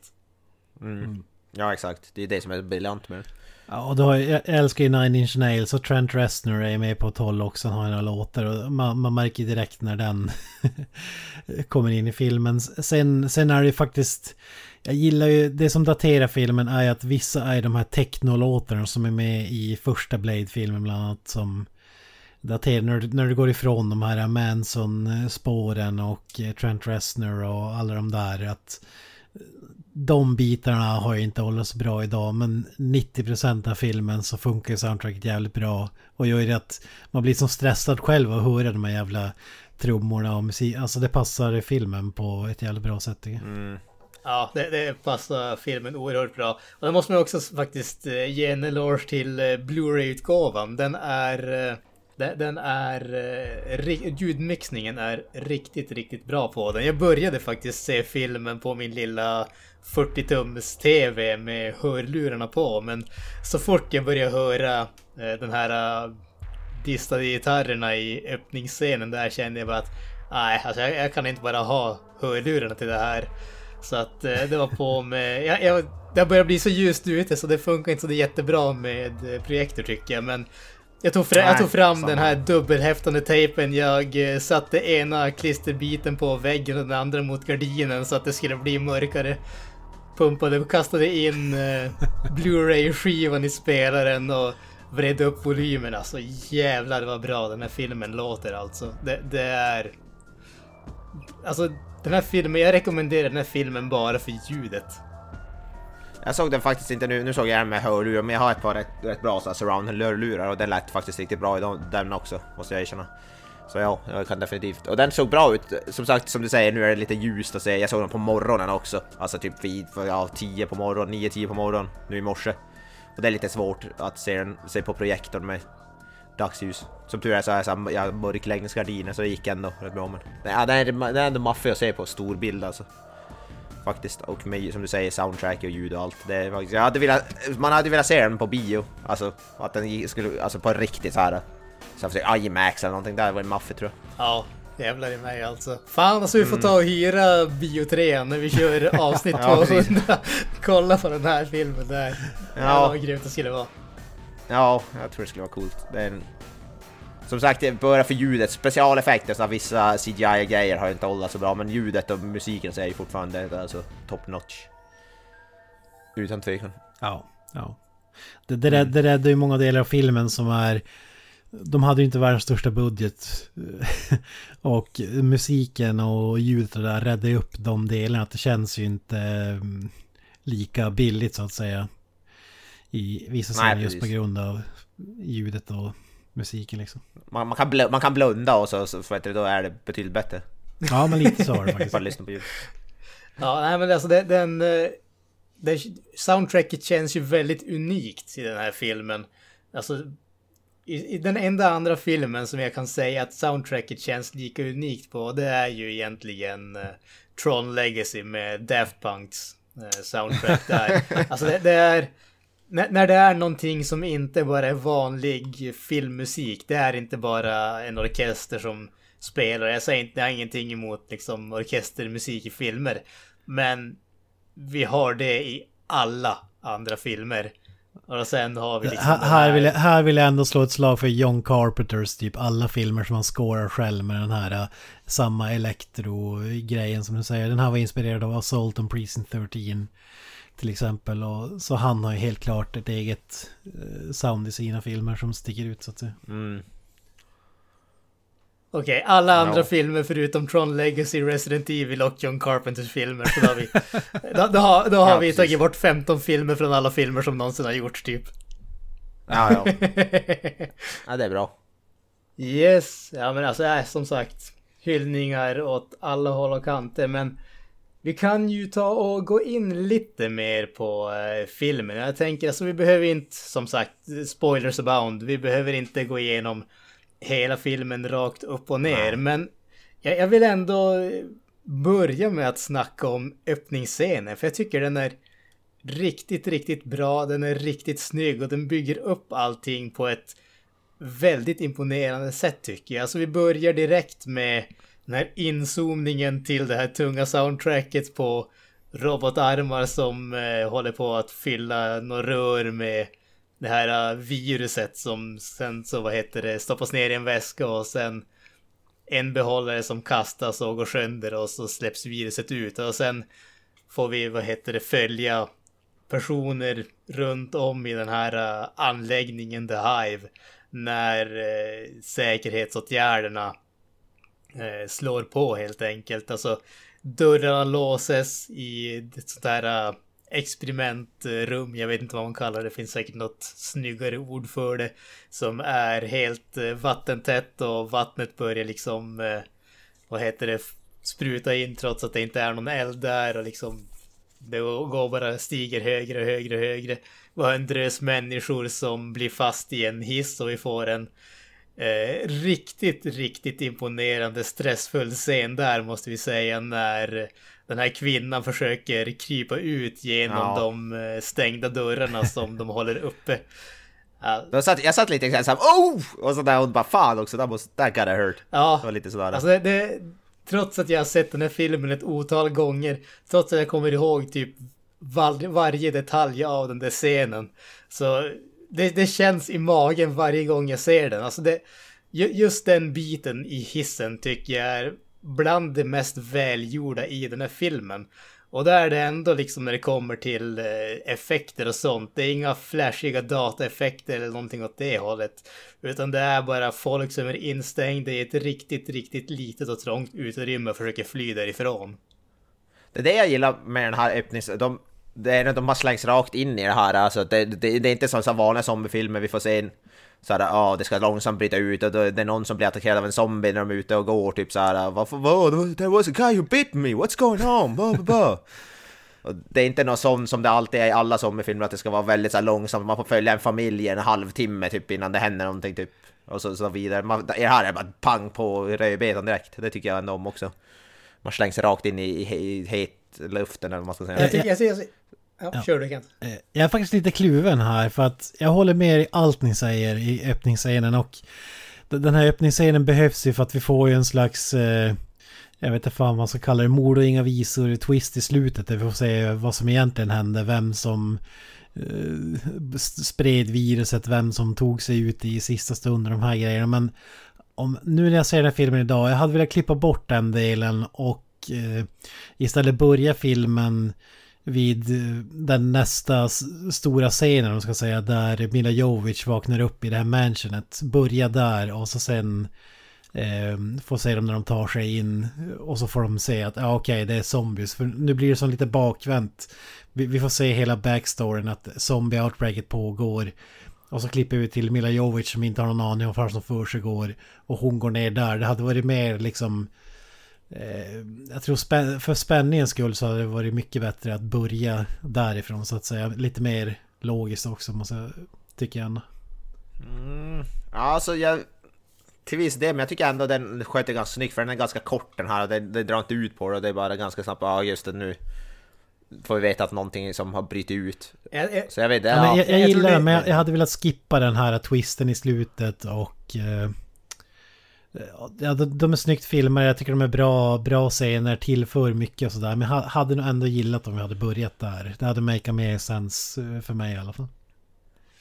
Ja exakt, det är det som är briljant med det. Ja, och då, jag älskar ju Nine Inch Nails och Trent Reznor är med på ett håll också. Han har några låtar och man, man märker direkt när den kommer in i filmen. Sen, sen är det ju faktiskt... Jag gillar ju, det som daterar filmen är ju att vissa är de här technolåtarna som är med i första Blade-filmen bland annat som daterar när, du- när du går ifrån de här Manson-spåren och eh, Trent Reznor och alla de där. att de bitarna har ju inte hållit så bra idag men 90% av filmen så funkar ju soundtracket jävligt bra. Och gör ju det att man blir som stressad själv att höra de här jävla trummorna och musik. Alltså det passar filmen på ett jävligt bra sätt tycker jag. Ja, det, det passar filmen oerhört bra. Och det måste man också faktiskt eh, ge en eloge till eh, Blu-ray-utgåvan. Den är... eh, den är... Ljudmixningen är riktigt, riktigt bra på den. Jag började faktiskt se filmen på min lilla 40-tums TV med hörlurarna på. Men så fort jag började höra eh, den här eh, distade gitarrerna i öppningsscenen där kände jag bara att nej, alltså jag, jag kan inte bara ha hörlurarna till det här. Så att eh, det var på med, jag, jag, det börjar bli så ljust ute så det funkar inte så det jättebra med projektor tycker jag. Men jag tog, fra, jag Nej, tog fram den här dubbelhäftande tejpen. Jag satte ena klisterbiten på väggen och den andra mot gardinen så att det skulle bli mörkare. Pumpade och kastade in eh, Blu-ray-skivan i spelaren och vred upp volymen. Alltså jävlar vad bra den här filmen låter alltså. Det, det är... Alltså den här filmen, jag rekommenderar den här filmen bara för ljudet. Jag såg den faktiskt inte nu, nu såg jag den med hörlurar men jag har ett par rätt, rätt bra surround-hörlurar och den lät faktiskt riktigt bra i dem- den också, måste jag erkänna. Så ja, jag kan definitivt. Och den såg bra ut, som sagt som du säger nu är det lite ljust att se. Jag såg den på morgonen också. Alltså typ vid, för, ja, 10 på morgonen, 9-10 på morgonen nu i morse. Och det är lite svårt att se den, se på projektorn med dagsljus. Som tur är så har jag, så här, jag har mörkläggningsgardiner så det gick ändå rätt bra men... Ja, den är, den är ändå maffig att se på stor bild alltså. Faktiskt, och med som du säger soundtrack och ljud och allt. Det är faktiskt, jag hade velat, man hade velat se den på bio. Alltså att den skulle, alltså på riktigt så här. Så för IMAX eller någonting, där var det maffigt tror jag. Ja, jävlar i mig alltså. Fan alltså vi får ta och hyra Bio 3 när vi kör avsnitt Ja, precis. 200. Kolla på den här filmen där. Ja. Ja. vad grymt det skulle vara. Ja, jag tror det skulle vara coolt. Det är en... Som sagt, det är bara för ljudet, specialeffekter, så vissa CGI-grejer har inte hållit så bra, men ljudet och musiken så är ju fortfarande alltså, top notch. Utan tvekan. Ja, ja. Det, det, rädd, det räddar ju många delar av filmen som är... De hade ju inte världens största budget. och musiken och ljudet där räddar ju upp de delarna. Att det känns ju inte mm, lika billigt så att säga. I vissa scener just på grund av ljudet och musiken liksom. Man, man, kan, blunda, man kan blunda och så, så för att då är det betydligt bättre. Ja, men lite så var det faktiskt. Bara lyssna på ljud. Ja, nej men alltså det, den... eh, Det, soundtracket känns ju väldigt unikt i den här filmen. Alltså... I, I den enda andra filmen som jag kan säga att soundtracket känns lika unikt på, det är ju egentligen eh, Tron Legacy med Daft Punks eh, soundtrack där. alltså det, det är... När, när det är någonting som inte bara är vanlig filmmusik, det är inte bara en orkester som spelar. Jag säger inte, jag har ingenting emot liksom orkestermusik i filmer. Men vi har det i alla andra filmer. Och sen har vi liksom Här, här, vill jag, här vill jag ändå slå ett slag för John Carpenters typ alla filmer som han skårar själv med den här uh, samma elektro-grejen som du säger. Den här var inspirerad av Assault on Precinct 13 till exempel. Och, så han har ju helt klart ett eget uh, sound i sina filmer som sticker ut så att säga. Mm. Okej, alla andra Ja. filmer förutom Tron Legacy, Resident Evil och John Carpenters filmer. Så då har vi, då, då har, då har Ja, vi precis. tagit bort 15 filmer från alla filmer som någonsin har gjorts typ. Ja, ja. ja, det är bra. Yes, ja men alltså äh, som sagt hyllningar åt alla håll och kanter men Vi kan ju ta och gå in lite mer på eh, filmen. Jag tänker alltså vi behöver inte, som sagt, spoilers abound. Vi behöver inte gå igenom hela filmen rakt upp och ner. Nej. Men jag, jag vill ändå börja med att snacka om öppningsscenen. För jag tycker den är riktigt, riktigt bra. Den är riktigt snygg och den bygger upp allting på ett väldigt imponerande sätt tycker jag. Alltså vi börjar direkt med den här inzoomningen till det här tunga soundtracket på robotarmar som eh, håller på att fylla några rör med det här äh, viruset som sen så vad heter det stoppas ner i en väska och sen en behållare som kastas och går sönder och så släpps viruset ut och sen får vi vad heter det följa personer runt om i den här äh, anläggningen The Hive när eh, säkerhetsåtgärderna eh, slår på helt enkelt. Alltså dörrarna låses i ett sånt här eh, experimentrum. Jag vet inte vad man kallar det. Det finns säkert något snyggare ord för det. Som är helt eh, vattentätt och vattnet börjar liksom, eh, vad heter det, spruta in trots att det inte är någon eld där och liksom det går bara stiger högre och högre och högre. Vi har en drös människor som blir fast i en hiss och vi får en eh, riktigt, riktigt imponerande stressfull scen där måste vi säga när den här kvinnan försöker krypa ut genom Ja. de eh, stängda dörrarna som de håller uppe. Ja, Jag satt, jag satt lite såhär oh! Och sådär och bara fan också, that, was, that gotta hurt. ja Det var lite sådär. Alltså det, det, trots att jag har sett den här filmen ett otal gånger, trots att jag kommer ihåg typ var, varje detalj av den där scenen, så det, det känns i magen varje gång jag ser den. Alltså det, ju- just den biten i hissen tycker jag är bland det mest välgjorda i den här filmen. Och där är det ändå liksom när det kommer till eh, effekter och sånt. Det är inga flashiga dataeffekter eller någonting åt det hållet. Utan det är bara folk som är instängda i ett riktigt, riktigt litet och trångt utrymme och försöker fly därifrån. Det är det jag gillar med den här öppnings... De, det är när de har slängts rakt in i det här, alltså det, det, det är inte som så vanliga zombiefilmer vi får se en såhär, ja ah, det ska långsamt bryta ut och då, det är någon som blir attackerad av en zombie när de är ute och går typ såhär, varför, vad, there was a guy who bit me, what's going on, blah, blah, blah. Och det är inte något sånt som det alltid är i alla zombiefilmer, att det ska vara väldigt så här långsamt, man får följa en familj i en halvtimme typ innan det händer någonting typ. Och så, så vidare. Man, I det här är det bara pang på rödbetan direkt, det tycker jag ändå om också. Man slängs rakt in i, i, i het luften eller vad man ska säga. Jag tycker, jag, jag, ja, Ja. kör du Kent. Eh, Jag är faktiskt lite kluven här för att jag håller med i allt ni säger i öppningsscenen och den här öppningsscenen behövs ju för att vi får ju en slags eh, jag vet inte fan vad man ska kalla det, mord och inga visor, twist i slutet där vi får se vad som egentligen hände, vem som eh, spred viruset, vem som tog sig ut i sista stunden, de här grejerna. Men om, nu när jag ser den här filmen idag, jag hade velat klippa bort den delen och eh, istället börja filmen vid eh, den nästa stora scenen, om ska säga, där Mila Jovic vaknar upp i det här mansionet. Börja där och så sen eh, får se dem när de tar sig in och så får de se att ja, okej, det är zombies. För nu blir det som lite bakvänt. Vi, vi får se hela backstoryn att zombie-outbreaket pågår. Och så klipper vi till Mila Jovic som inte har någon aning om vad som för sig går. Och hon går ner där. Det hade varit mer liksom... Eh, jag tror spän- för spänningens skull så hade det varit mycket bättre att börja därifrån så att säga. Lite mer logiskt också måste jag tycker jag. Mm, ja, alltså jag... Till viss del, men jag tycker ändå den sköter ganska snyggt för den är ganska kort den här och det, det drar inte ut på det. Det är bara ganska snabbt, ja just det nu får vi veta att någonting som har brutit ut. Jag, jag, Så jag vet, Ja, ja, men jag, jag, gillar det- men jag, jag hade velat skippa den här twisten i slutet och... Eh, ja, de, de är snyggt filmade, jag tycker de är bra, bra scener, tillför mycket och sådär. Men jag ha- hade nog ändå gillat om vi hade börjat där. Det hade make mer sens eh, för mig i alla fall.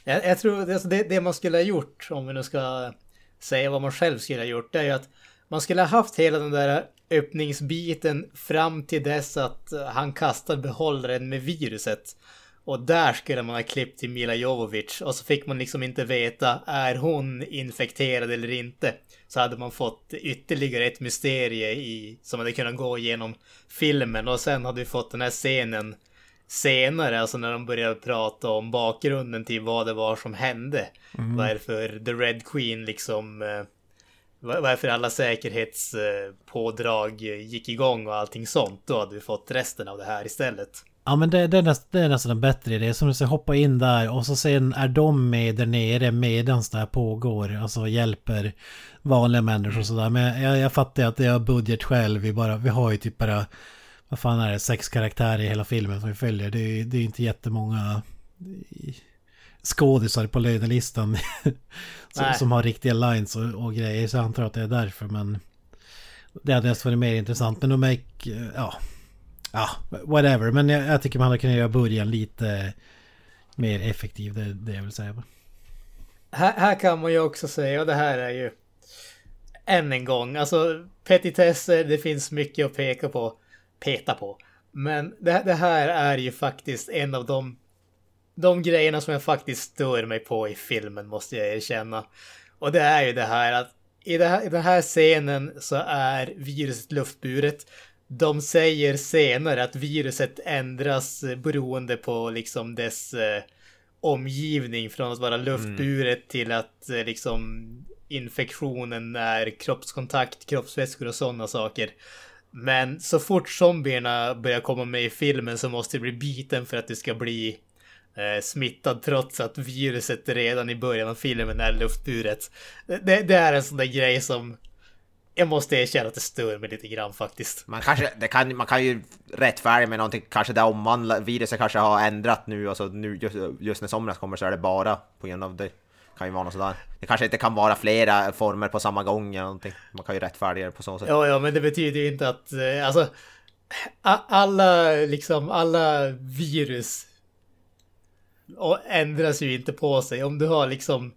Jag, jag tror alltså det, det man skulle ha gjort, om vi nu ska säga vad man själv skulle ha gjort, det är ju att man skulle ha haft hela den där öppningsbiten fram till dess att han kastar behållaren med viruset. Och där skulle man ha klippt till Mila Jovovich och så fick man liksom inte veta, är hon infekterad eller inte? Så hade man fått ytterligare ett mysterie i, som hade kunnat gå igenom filmen och sen hade vi fått den här scenen senare, alltså när de började prata om bakgrunden till vad det var som hände. Varför The Red Queen liksom eh, va- varför alla säkerhetspådrag gick igång och allting sånt. Då hade vi fått resten av det här istället. Ja men det, det, är, näst, det är nästan en bättre idé. Som du säger, hoppa in där och så sen är de med där nere medan det här pågår. Alltså hjälper vanliga människor och sådär. Men jag, jag fattar att det är budget själv. Vi, bara, vi har ju typ bara, vad fan är det, sex karaktärer i hela filmen som vi följer. Det är det är inte jättemånga skådisar på lönelistan som, som har riktiga lines och, och grejer. Så jag antar att det är därför men det hade nästan varit mer intressant. Men de make, ja, ja, whatever. Men jag, jag tycker man hade kunnat göra början lite mer effektiv. Det är det jag vill säga. Här, här kan man ju också säga, och det här är ju än en gång, alltså petitesser, det finns mycket att peka på, peta på. Men det, det här är ju faktiskt en av de, de grejerna som jag faktiskt stör mig på i filmen, måste jag erkänna. Och det är ju det här att i, det här, i den här scenen så är viruset luftburet. De säger senare att viruset ändras beroende på liksom dess eh, omgivning från att vara luftburet till att eh, liksom infektionen är kroppskontakt, kroppsvätskor och sådana saker. Men så fort zombierna börjar komma med i filmen så måste det bli biten för att det ska bli eh, smittad trots att viruset redan i början av filmen är luftburet. Det, det är en sån där grej som jag måste erkänna att det stör mig lite grann faktiskt. Man, kanske, det kan, man kan ju rättfärdiga med någonting, kanske det omvandlar, viruset kanske har ändrat nu, alltså nu just, just när somras kommer så är det bara på grund av det. Kan ju vara något sådär. Det kanske inte kan vara flera former på samma gång eller någonting. Man kan ju rättfärdiga det på så sätt. Ja, ja, men det betyder ju inte att, eh, alltså, alla, liksom, alla virus och ändras ju inte på sig. Om du har liksom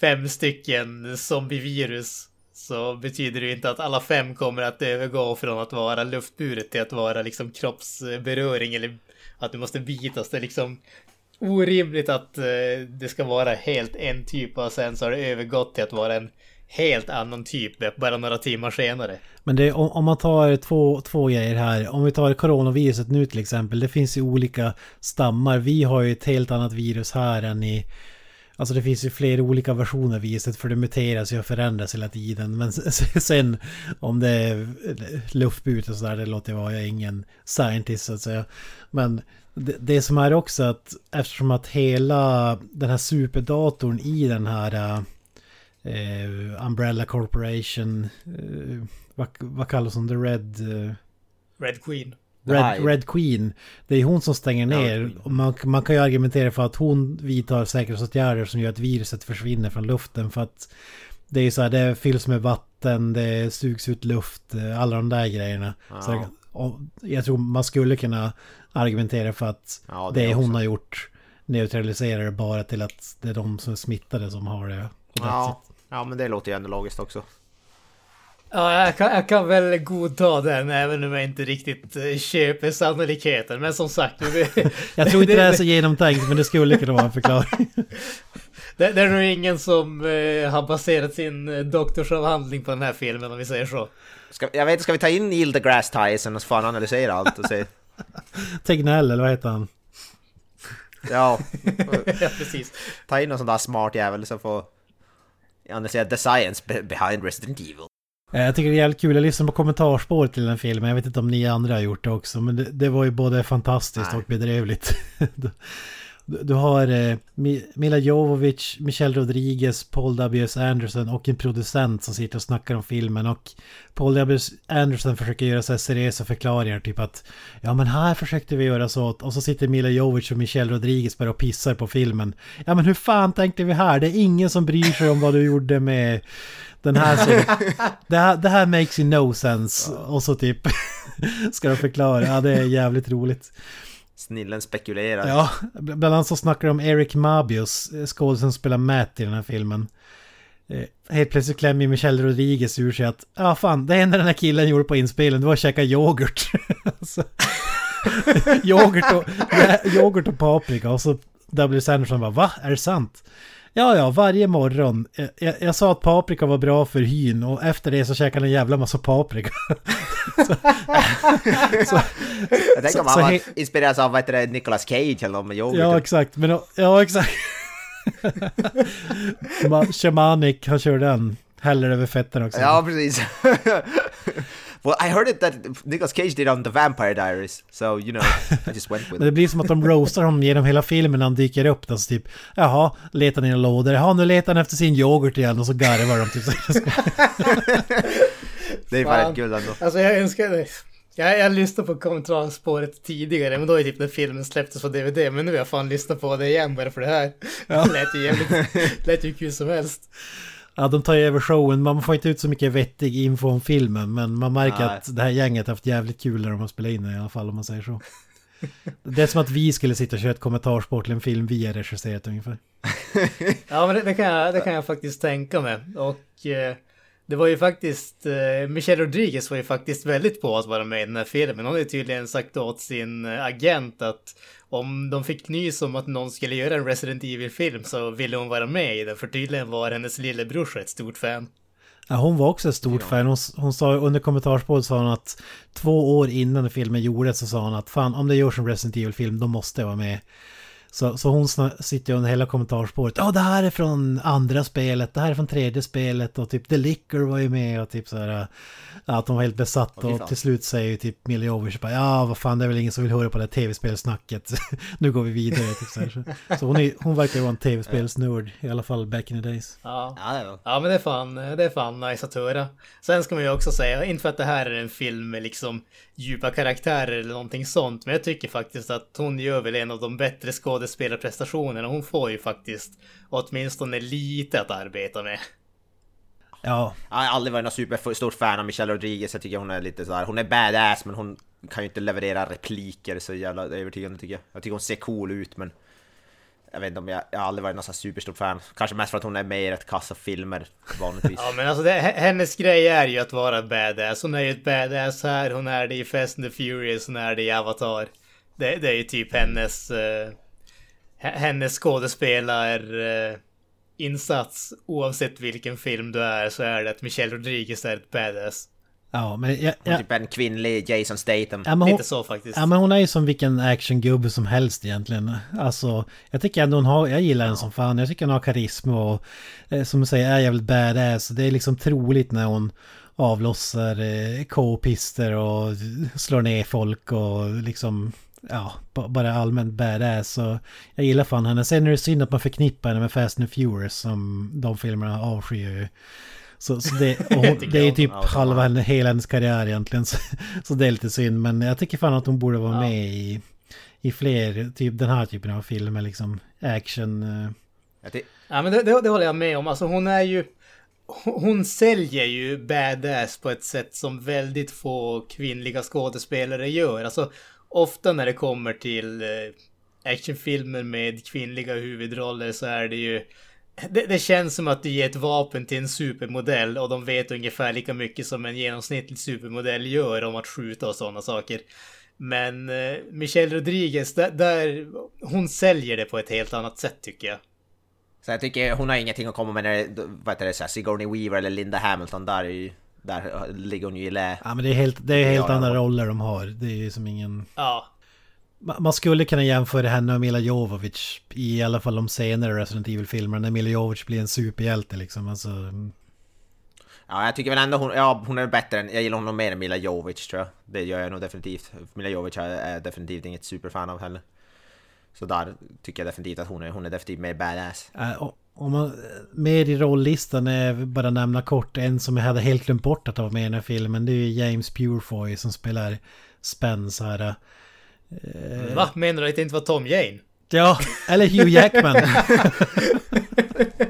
fem stycken zombievirus så betyder det ju inte att alla fem kommer att övergå från att vara luftburet till att vara liksom kroppsberöring eller att du måste bitas. Det är liksom orimligt att eh, det ska vara helt en typ och sen så har det övergått till att vara en helt annan typ bara några timmar senare. Men det, är- om, om man tar två, två grejer här. Om vi tar coronaviruset nu till exempel. Det finns ju olika stammar. Vi har ju ett helt annat virus här än i... Alltså det finns ju flera olika versioner av viruset för det muteras ju och förändras hela tiden. Men sen om det är eh, luftbut och sådär, det låter jag vara. Jag är ingen scientist så att säga. Men det, det som är också att eftersom att hela den här superdatorn i den här eh, Umbrella Corporation, eh, vad, vad kallas hon? The Red... Eh, Red Queen. Red. Red Queen. Det är hon som stänger ner. Man, man kan ju argumentera för att hon vidtar säkerhetsåtgärder som gör att viruset försvinner från luften. För att det är så här, det fylls med vatten, det sugs ut luft, eh, alla de där grejerna. Så Ja. jag, och jag tror man skulle kunna argumentera för att Ja, det, det hon också. har gjort neutraliserar det bara till att det är de som är smittade som har det. Ja, ja, men det låter ju ändå logiskt också. Ja, jag kan, jag kan väl godta den även om jag inte riktigt eh, köper sannolikheten. Men som sagt, det, Jag tror inte det, är det, så genomtänkt men det skulle kunna vara en förklaring. det, det är nog ingen som eh, har baserat sin eh, doktorsavhandling på den här filmen om vi säger så. Ska, jag vet ska vi ta in Neil deGrasse Tyson och fan analysera allt och se? Tegnell eller vad heter han? Ja, ja, precis. ta in någon sån där smart jävel som får analysera the science be- behind Resident Evil. Eh, Jag tycker det är jävligt kul. Jag lyssnade på kommentarspår till den filmen. Jag vet inte om ni andra har gjort det också. Men det, det var ju både fantastiskt Nej. och bedrövligt. du, du har eh, Mi- Mila Jovovich, Michelle Rodriguez, Paul W.S. Anderson och en producent som sitter och snackar om filmen. Och Paul W.S. Anderson försöker göra så här seriösa förklaringar. Typ att ja men här försökte vi göra så. Och så sitter Mila Jovovich och Michelle Rodriguez bara och pissar på filmen. Ja men hur fan tänkte vi här? Det är ingen som bryr sig om vad du gjorde med den här serien. Det här, det här makes you no sense. Och så typ ska de förklara. Ja, det är jävligt roligt. Snillen spekulerar. Ja, bland annat så snackar de om Eric Mabius, eh, skådespelaren som spelar Matt i den här filmen. Eh, Helt plötsligt klämmer Michelle Rodriguez ur sig att ja fan, det enda den här killen gjorde på inspelningen det var att käka yoghurt. Alltså, yoghurt, och, yoghurt och paprika och så W. Sanderson bara va? Är det sant? Ja, ja, varje morgon. Jag, jag, jag sa att paprika var bra för hyn och efter det så käkade han en jävla massa paprika. Jag tänker Så- om han så var inspirerad av vad heter det, Nicolas Cage eller något med yoghurt. Ja, exakt. Men, ja, exakt. Ma- Shamanic, han kör den. Häller över fetten också. Ja, precis. Well, I heard it that Nicolas Cage did on The Vampire Diaries, so you know, I just went with Men det it. blir som att de roastar honom genom hela filmen när han dyker upp. Alltså typ, jaha, letar ner lådor. Jaha, nu letar han efter sin yoghurt igen och så garvar de typ. Det är Fan. fan kul ändå. Alltså jag önskar det. Jag, jag lyssnade på kommentarspåret tidigare, men då är typ när filmen släpptes på DVD. Men nu har jag fan lyssnat på det igen bara för det här. Ja. Det lät ju jävligt, lät ju kul som helst. Ja, de tar ju över showen. Man får inte ut så mycket vettig info om filmen. Men man märker Nej. att det här gänget har haft jävligt kul när de har spelat in den i alla fall om man säger så. Det är som att vi skulle sitta och köra ett kommentarspår till en film vi har regisserat ungefär. Ja, men det, det, kan jag, det kan jag faktiskt tänka mig. Och eh, det var ju faktiskt, eh, Michelle Rodriguez var ju faktiskt väldigt på att vara med i den här filmen. Hon har ju tydligen sagt åt sin eh, agent att om de fick nys om att någon skulle göra en Resident Evil-film så ville hon vara med i den. För tydligen var hennes lillebrorsa ett stort fan. Ja, hon var också ett stort fan. Hon, hon sa under kommentarspåret sa hon att två år innan filmen gjordes så sa hon att fan om det görs en Resident Evil-film då måste jag vara med. Så, så hon sitter ju under hela kommentarspåret. Ja, det här är från andra spelet, det här är från tredje spelet och typ The Licker var ju med och typ så här. ja, Att de var helt besatt och fan. till slut säger ju typ Milla Jovovich bara ja vad fan det är väl ingen som vill höra på det här tv-spelsnacket. nu går vi vidare typ så här. Så, så hon, är, hon verkar vara en tv-spelsnörd i alla fall back in the days. Ja. Ja, men det är fan, det är fan nice att höra. Sen ska man ju också säga, inte för att det här är en film med liksom djupa karaktärer eller någonting sånt, men jag tycker faktiskt att hon gör väl en av de bättre skådespelarprestationerna. Hon får ju faktiskt åtminstone lite att arbeta med. Ja, Jag har aldrig varit någon superstort fan av Michelle Rodriguez, jag tycker hon är lite sådär, hon är badass men hon kan ju inte leverera repliker så jävla övertygande tycker jag. Jag tycker hon ser cool ut men jag vet inte om jag, jag har aldrig varit någon superstort fan. Kanske mest för att hon är med i rätt kassa filmer vanligtvis. Ja men alltså det, hennes grej är ju att vara badass. Hon är ju ett badass här, hon är det i Fast and the Furious, hon är det i Avatar. Det, det är ju typ hennes... eh, h- hennes skådespelar... eh, insats oavsett vilken film du är så är det att Michelle Rodriguez är ett badass. ja men jag, jag, typ en kvinnlig Jason Statham. ja, men hon, Lite så faktiskt. Ja men hon är ju som vilken actiongubbe som helst egentligen. Alltså, jag tycker ändå hon har, jag gillar henne som fan. Jag tycker hon har karisma och eh, som du säger är jävligt badass. Det är liksom troligt när hon avlossar eh, k-pister och slår ner folk och liksom ja, ba- bara allmänt badass. Så jag gillar fan henne. Sen är det synd att man förknippar henne med Fast and Furious som de filmerna avskyr ju. Så, så det, och det är typ halva henne, hela hennes karriär egentligen. Så, så det är lite synd. Men jag tycker fan att hon borde vara Ja. med i, i fler, typ den här typen av filmer liksom. Action. eh. Ja men det, det, det håller jag med om. Alltså hon är ju... Hon hon säljer ju badass på ett sätt som väldigt få kvinnliga skådespelare gör. Alltså ofta när det kommer till eh, actionfilmer med kvinnliga huvudroller så är det ju... Det, det känns som att du ger ett vapen till en supermodell och de vet ungefär lika mycket som en genomsnittlig supermodell gör om att skjuta och sådana saker. Men eh, Michelle Rodriguez, där, där, hon säljer det på ett helt annat sätt tycker jag. Så jag tycker hon har ingenting att komma med när det, vad heter det, så här, Sigourney Weaver eller Linda Hamilton, där, är ju, där ligger hon ju i lä. Ja men det är helt, det är helt Ja, andra roller de har. Det är ju som ingen... Ja, Ma- Man skulle kunna jämföra henne och Mila Jovovich i alla fall de senare Resident Evil-filmerna när Mila Jovovich blir en superhjälte liksom. Alltså, Ja, jag tycker väl ändå hon, ja, hon är bättre än, jag gillar honom mer än Mila Jovovich tror jag. Det gör jag nog definitivt. Mila Jovovich är, definitivt inget superfan av heller. Så där tycker jag definitivt att hon är, hon är definitivt mer badass. äh, och- om man, med i rolllistan är bara nämna kort en som jag hade helt glömt bort att ha med i den här filmen. Det är James Purefoy som spelar Spence här. Eh, Va? Menar du att det inte var Tom Jane? Ja, eller Hugh Jackman.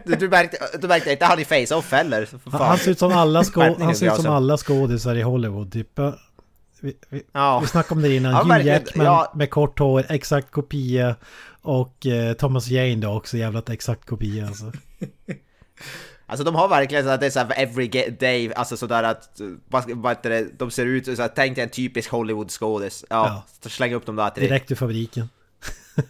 Du, du märkte, du märkte inte han i Face-Off heller? Han, ser ut som alla, skå, Skärpning, han ser ut som Grasen. alla skådisar i Hollywood. Typ. Vi, vi, Ja. vi snackade om det innan. Ja, Hugh. Jackman Ja. med kort hår, exakt kopia. Och eh, Thomas Jane då också, jävla exakt kopia alltså. Alltså de har verkligen så att det är så här för every day, alltså sådär att, vad, vad heter det, de ser ut så här, tänk dig en typisk Hollywood-skådis. Ja, så släng upp dem där till Direkt ur fabriken.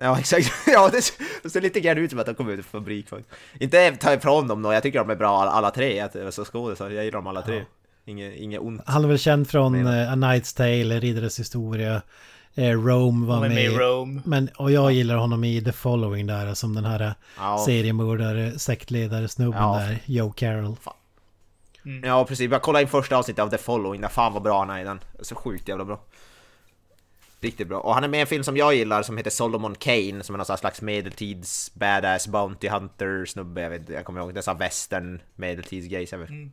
Ja exakt, ja det, det ser lite grann ut som att de kommer ut ur fabrik faktiskt. Inte ta ifrån dem då, jag tycker de är bra alla, alla tre, alltså skådisar, jag gillar dem alla tre. Inget, inget ont. Han är väl känd från eh, A Knight's Tale, Riddares historia. Eh, Rome var Han är med i med. Rome. Men, och jag gillar honom i The Following där, som den här Ja, seriemördare, sektledare, snubben Ja. där, Joe Carroll. ja precis. Jag kollade in första avsnittet av The Following, där fan vad bra han är i den. Så sjukt jävla bra. Riktigt bra. Och han är med i en film som jag gillar som heter Solomon Kane som är någon slags medeltids badass Bounty Hunter snubbe. Jag vet inte, jag kommer ihåg. Det är sån här western medeltidsgrej. Mm.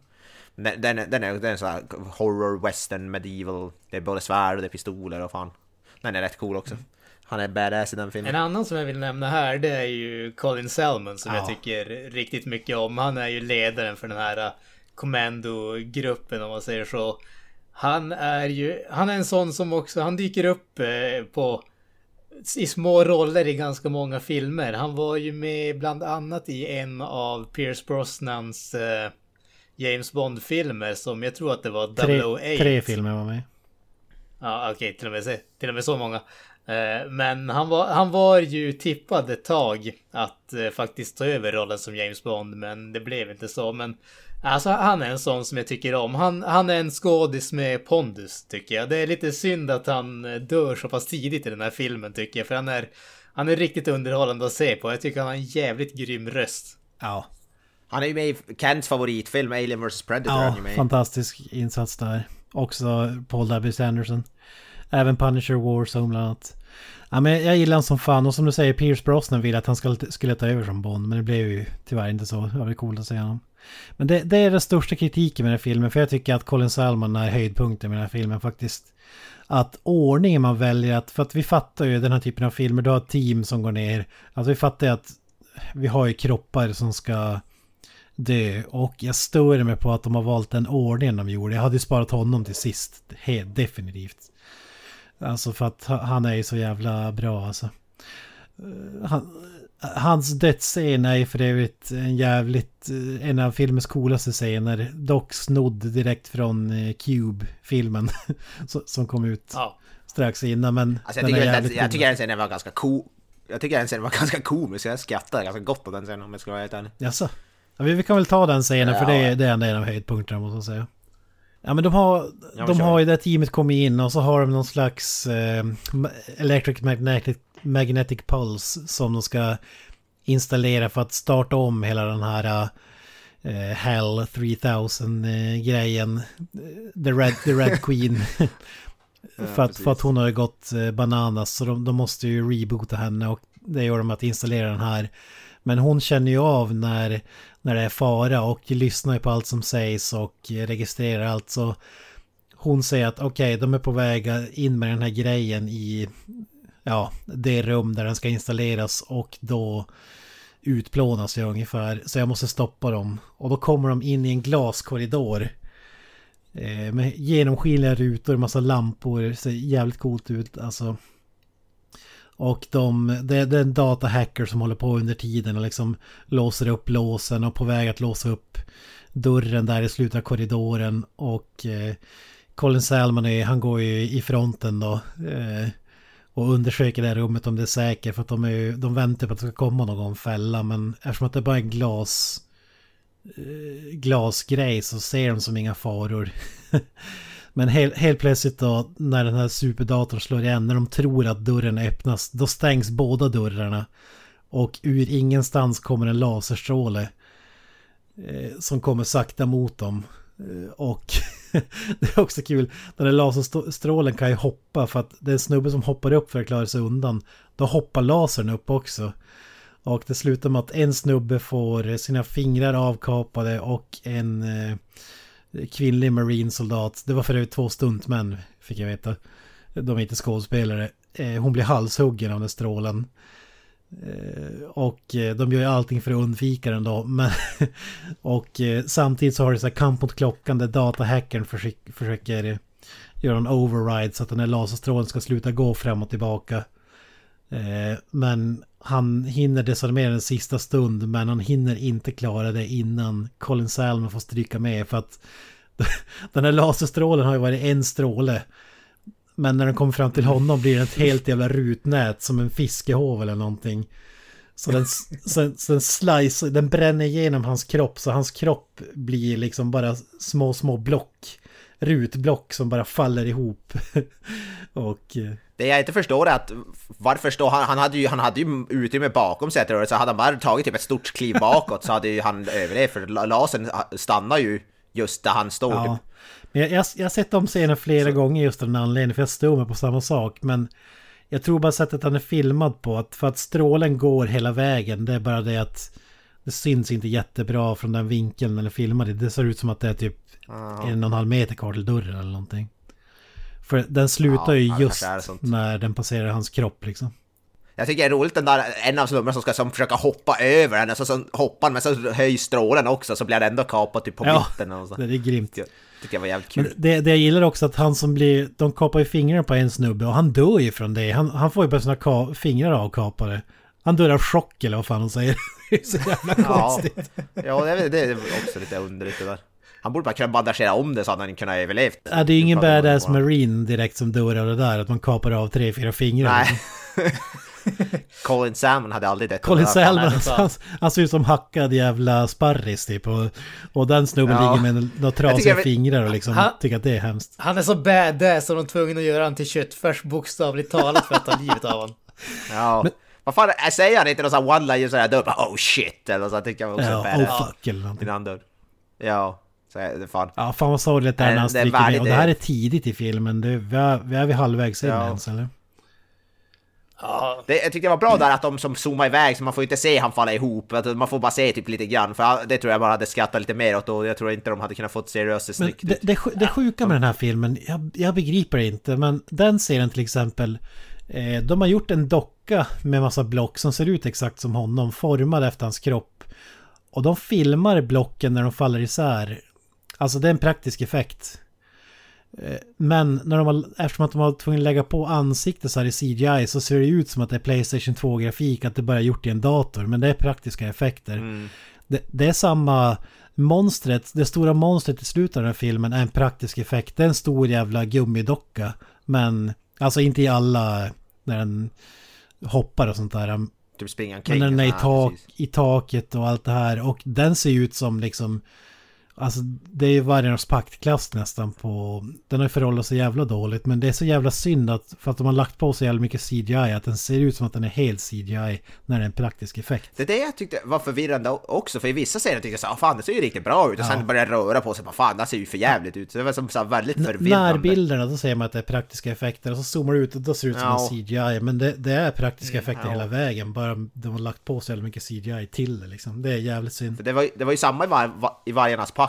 Den, den, är- den är, den är sån här horror western medieval. Det är både svärd och det är pistoler och fan. Den är rätt cool också. Han är badass i den En filmen. annan som jag vill nämna här det är ju Colin Salmon som Ja. jag tycker riktigt mycket om. Han är ju ledaren för den här uh, kommandogruppen om man säger så. Han är ju, han är en sån som också, han dyker upp eh, på i små roller i ganska många filmer. Han var ju med bland annat i en av Pierce Brosnans eh, James Bond-filmer som jag tror att det var Tre, 008. tre filmer var med. Ja, okej, till, och med, till och med så många. Eh, Men han var, han var ju tippad ett tag att eh, faktiskt ta över rollen som James Bond, men det blev inte så. Men alltså, han är en sån som jag tycker om. Han, han är en skådis med pondus, tycker jag. Det är lite synd att han eh, dör så pass tidigt i den här filmen, tycker jag. För han är, han är riktigt underhållande att se på. Jag tycker han har en jävligt grym röst. Ja, Han är ju med i Kents favoritfilm Alien vs Predator. ja fantastisk insats där. Också Paul W. Anderson. Även Punisher Warzone bland annat. Ja, men jag gillar honom som fan och som du säger Pierce Brosnan ville att han skulle, skulle ta över som Bond men det blev ju tyvärr inte så. Det var väl coolt att se honom. Men det, det är den största kritiken med den här filmen för jag tycker att Colin Salman är höjdpunkten med den här filmen faktiskt. Att ordningen man väljer att, för att vi fattar ju den här typen av filmer, du har ett team som går ner. Alltså vi fattar ju att vi har ju kroppar som ska dö och jag stör mig på att de har valt den ordningen de gjorde. Jag hade ju sparat honom till sist, helt definitivt. Alltså för att ha- han är ju så jävla bra alltså. Eh, Han, hans dödsscen är för övrigt en jävligt, eh, en av filmens coolaste scener. Dock snodd direkt från eh, Cube-filmen. som- kom ut Ja, strax innan men Alltså jag den är tycker, den, jävligt jag tycker den scenen var ganska cool. Jag tycker den scenen var ganska komisk, jag skrattade ganska gott åt den scenen om jag ska vara helt ärlig. Jaså? Ja, vi kan väl ta den scenen för det, Ja. är- det är en av höjdpunkterna måste jag säga. Ja men de har, de ju det teamet kommit in och så har de någon slags eh, Electric Magnetic, Magnetic Pulse som de ska installera för att starta om hela den här eh, Hell 3000 eh. The Red, the Red Queen. för, att, för att hon har ju gått eh, bananas så de, de måste ju reboota henne och det gör de att installera den här. Men hon känner ju av när, när det är fara och lyssnar på allt som sägs och registrerar allt så hon säger att okej, de är på väg in med den här grejen i ja, det rum där den ska installeras och då utplånas jag ungefär. Så jag måste stoppa dem. Och då kommer de in i en glaskorridor. Eh, med genomskinliga rutor, massa lampor, ser jävligt coolt ut alltså. Och de, det, det är en datahacker som håller på under tiden och liksom låser upp låsen och på väg att låsa upp dörren där i slutet av korridoren. Och eh, Colin Salmon är, han går ju i fronten då. Eh, och undersöker det här rummet om det är säkert för att de, är, de väntar på att det ska komma någon fälla men eftersom att det bara är glas eh, glasgrej så ser de som inga faror. men helt, helt plötsligt då när den här superdatorn slår igen när de tror att dörren öppnas då stängs båda dörrarna och ur ingenstans kommer en laserstråle eh, som kommer sakta mot dem. Eh, och det är också kul, den här laserstrålen kan ju hoppa för att det är en snubbe som hoppar upp för att klara sig undan. Då hoppar lasern upp också. Och det slutar med att en snubbe får sina fingrar avkapade och en eh, kvinnlig marinsoldat. Det var för övrigt två stuntmän fick jag veta. De är inte skådespelare. Eh, hon blir halshuggen av den strålen. Eh, och eh, de gör ju allting för att undvika den då. Men och samtidigt så har det så här kamp mot klockan där datahackern försöker, göra en override så att den här laserstrålen ska sluta gå fram och tillbaka. Eh, men han hinner desarmera den sista stund men han hinner inte klara det innan Colin Salmon får stryka med för att den här laserstrålen har ju varit en stråle. Men när den kommer fram till honom blir det ett helt jävla rutnät som en fiskehov eller någonting. Så den, så, så den slice, den bränner igenom hans kropp så hans kropp blir liksom bara små, små block. Rutblock som bara faller ihop. och... eh, Det jag inte förstår är att varför står han, han hade ju, han hade ju utrymme bakom sig tror jag, så hade han bara tagit typ ett stort kliv bakåt så hade ju han överlevt för la- lasern stannar ju just där han står. Ja. Typ. Men jag, jag, jag har sett de scenerna flera gånger just av den anledningen för jag stod med på samma sak. Men jag tror bara sättet han är filmad på att för att strålen går hela vägen det är bara det att det syns inte jättebra från den vinkeln eller filmade. Det ser ut som att det är typ en och en halv meter kvar till dörren eller någonting. För den slutar Ja, ju ja, just när den passerar hans kropp liksom. Jag tycker det är roligt den där, en av snubbarna som ska som försöka hoppa över henne, så, så hoppar men så höjs strålen också så blir han ändå kapad typ på Ja, mitten och så. Det är grymt. Jag tycker jag var jävligt Men kul. det, det jag gillar också att han som blir... De kapar ju fingrarna på en snubbe och han dör ju från det. Han, han får ju bara sina fingrar avkapade. Han dör av chock eller vad fan de säger. Det är så jävla Ja, konstigt. ja det, är- det är också lite underligt det där. Han borde bara kunna bandagera om det så hade han kunnat överlevt. Ja, det är ju ingen badass marine direkt som dör av det där. Att man kapar av tre, fyra fingrar. Nej. Colin Salmon hade aldrig dött. Colin. Salmon, han, han ser ut som hackad jävla sparris typ. Och, och den snubben Ja. ligger med några trasiga jag- fingrar och liksom Han- tycker att det är hemskt. Han är så badass så de är tvungna att göra han till köttfärs bokstavligt talat för att ta livet av honom. Ja. Vad fan, jag säger han inte någon sån här one-liner sådär dör bara oh shit eller så, tycker jag också Ja, är badass. oh fuck eller någonting. Innan. Ja, så är det fan. Ja, fan vad sorgligt det är när han det stryker värdigt Och det här det. är tidigt i filmen. Det, vi, är, vi är vid halvvägs in Ja. ens eller? Ja, Det, jag tyckte det var bra där att de som zoomar iväg så man får inte se han falla ihop. Att man får bara se typ lite grann. För det tror jag bara hade skrattat lite mer åt och jag tror inte de hade kunnat fått seriöst Men snyggt det, det, det sjuka med den här filmen, jag, jag begriper det inte, men den serien till exempel, eh, de har gjort en docka med massa block som ser ut exakt som honom, formad efter hans kropp. Och de filmar blocken när de faller isär. Alltså det är en praktisk effekt. Eh, Men när de har, eftersom att de har tvungna att lägga på ansiktet så här i CGI så ser det ut som att det är Playstation 2-grafik, att det bara är gjort i en dator. Men det är praktiska effekter. Mm. Det, det är samma monstret, det stora monstret i slutet av den här filmen är en praktisk effekt. Det är en stor jävla gummidocka. Men, alltså inte i alla, när den hoppar och sånt där. Typ springa omkring. Men den är i, tak, i taket och allt det här. Och den ser ut som liksom... Alltså det är ju Vargarnas paktklass nästan på... Den har ju förhållit sig jävla dåligt. Men det är så jävla synd att... För att de har lagt på så jävla mycket CGI. Att den ser ut som att den är helt CGI. När det är en praktisk effekt. Det är det jag tyckte var förvirrande också, för i vissa scener tyckte jag så ah, fan det ser ju riktigt bra ut och sen började det röra på sig, fan det ser ju för jävligt ut. Så det var som så väldigt förvirrande. Närbilderna, då ser man att det är praktiska effekter. Och så zoomar det ut och då ser det ut som Ja. en CGI. Men det, det är praktiska effekter ja. hela vägen. Bara de har lagt på så jävla mycket CGI till det liksom. Det är jävligt synd. Det, var, det var ju samma i, var, va- i Vargarnas pakt,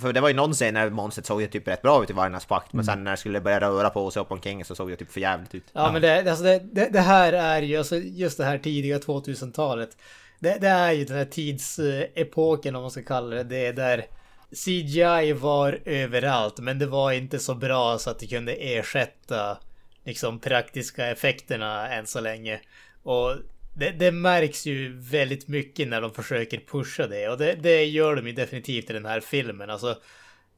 för det var ju någon scen när monstret såg ju typ rätt bra ut i Vargarnas pakt, men sen när det skulle börja röra på sig upp omkring så såg det typ för jävligt ut. ja men det, alltså det, det, det här är ju, alltså just det här tidiga 2000-talet. Det, det är ju den här tidsepoken om man ska kalla det. Det är där CGI var överallt men det var inte så bra så att det kunde ersätta liksom praktiska effekterna än så länge. Och det, det märks ju väldigt mycket när de försöker pusha det och det, det gör de ju definitivt i den här filmen. Alltså,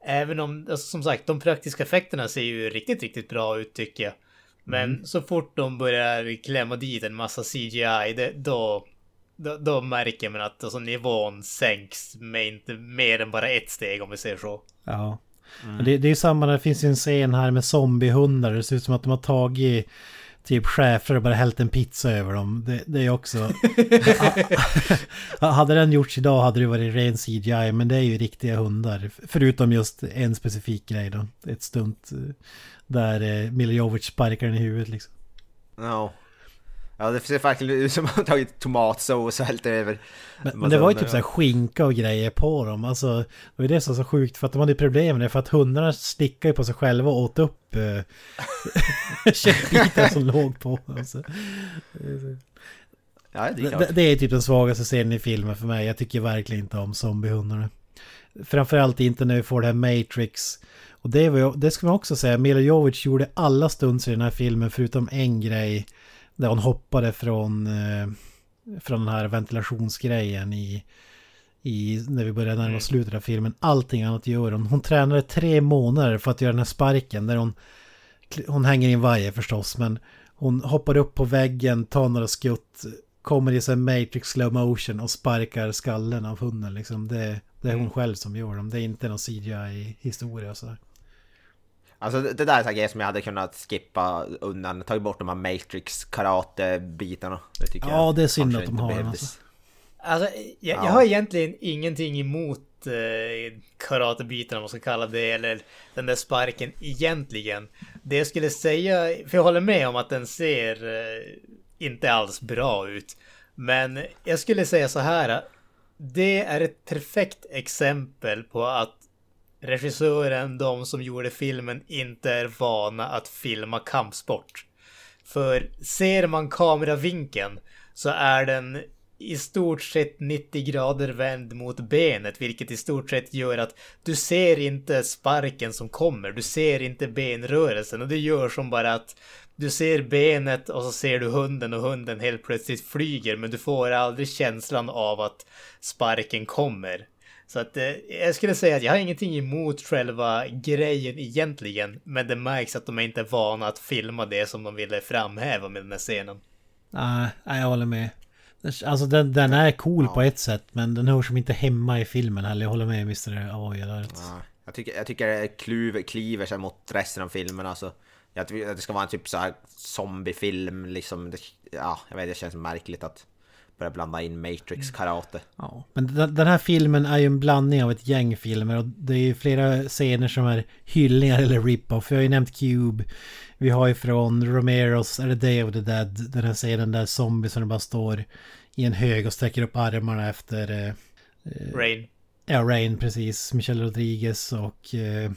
även om, alltså, som sagt, de praktiska effekterna ser ju riktigt, riktigt bra ut tycker jag. Men så fort de börjar klämma dit en massa CGI, det, då, då, då märker man att alltså, nivån sänks med inte mer än bara ett steg om vi säger så. Ja. Men Det, det är ju samma, det finns ju en scen här med zombiehundar. Det ser ut som att de har tagit typ chefer och bara hällt en pizza över dem. Det, det är också... hade den gjorts idag hade det varit ren CGI, men det är ju riktiga hundar. Förutom just en specifik grej då. Ett stunt eh, där eh, Mila Jovovich sparkar den i huvudet liksom. Ja. Ja, det ser verkligen ut som att har tagit tomatsås och hällt över. Men, det var ju typ så här skinka och grejer på dem. Alltså, det var ju det som var så sjukt. För att de hade problem med det. För att hundarna stickade ju på sig själva och åt upp eh, köttbitar som låg på dem. Ja, det är Det, det är typ den svagaste scenen i filmen för mig. Jag tycker verkligen inte om zombiehundarna. Framförallt inte när vi får det här Matrix. Och det, var, det ska man också säga, Mila Jovovich gjorde alla stunts i den här filmen förutom en grej. Där hon hoppade från, eh, från den här ventilationsgrejen i, i, när vi började närma oss slutet av filmen. Allting annat gör hon. Hon tränade tre månader för att göra den här sparken där hon, hon hänger i en vajer förstås, men hon hoppar upp på väggen, tar några skutt, kommer i en Matrix slow motion och sparkar skallen av hunden liksom. Det, det är hon Mm. själv som gör dem. Det är inte någon CGI-historia så. Alltså det där är en grej som jag hade kunnat skippa undan, tagit bort de här Matrix karate-bitarna. Ja, jag det är synd att de inte har den, alltså. Alltså, jag, jag Ja. har egentligen ingenting emot eh, karatebiten om man ska kalla det, eller den där sparken egentligen. Det jag skulle säga, för jag håller med om att den ser eh, inte alls bra ut. Men jag skulle säga så här. Det är ett perfekt exempel på att regissören, de som gjorde filmen, inte är vana att filma kampsport. För ser man kameravinkeln så är den i stort sett 90 grader vänd mot benet, vilket i stort sett gör att du ser inte sparken som kommer, du ser inte benrörelsen och det gör som bara att du ser benet och så ser du hunden och hunden helt plötsligt flyger, men du får aldrig känslan av att sparken kommer. Så att eh, jag skulle säga att jag har ingenting emot själva grejen egentligen, men det märks att de är inte vana att filma det som de ville framhäva med den här scenen. Nej, nej, jag håller med. Alltså den, den är cool på ett sätt men den hör som inte hemma i filmen heller. Jag håller med Mr. Avoya där. Ja, jag, tycker, jag tycker det kluver, kliver sig mot resten av filmen alltså. Jag att det ska vara en typ så här zombiefilm liksom. Det, ja, jag vet det känns märkligt att börja blanda in Matrix karate. Ja, men den, här filmen är ju en blandning av ett gäng filmer och det är ju flera scener som är hyllningar eller rip-off. Vi har ju nämnt Cube. Vi har ju från Romeros, det Day of the Dead, den här scenen där zombiesarna bara står i en hög och sträcker upp armarna efter eh, Rain. Ja, Rain precis. Michelle Rodriguez och eh,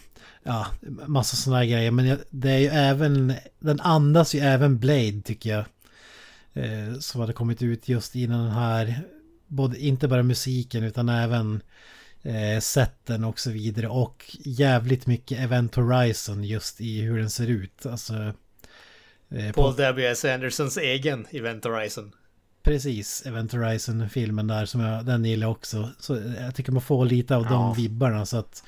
ja, massa sådana här grejer. Men det är ju även, den andas ju även Blade tycker jag. Eh, som hade kommit ut just innan den här, både, inte bara musiken utan även eh, sätten och så vidare. Och jävligt mycket Event Horizon just i hur den ser ut. Alltså... Eh, Paul W.S. Andersons egen Event Horizon. Precis, Event Horizon-filmen där som jag, den gillar också. Så jag tycker man får lite av de Ja. vibbarna så att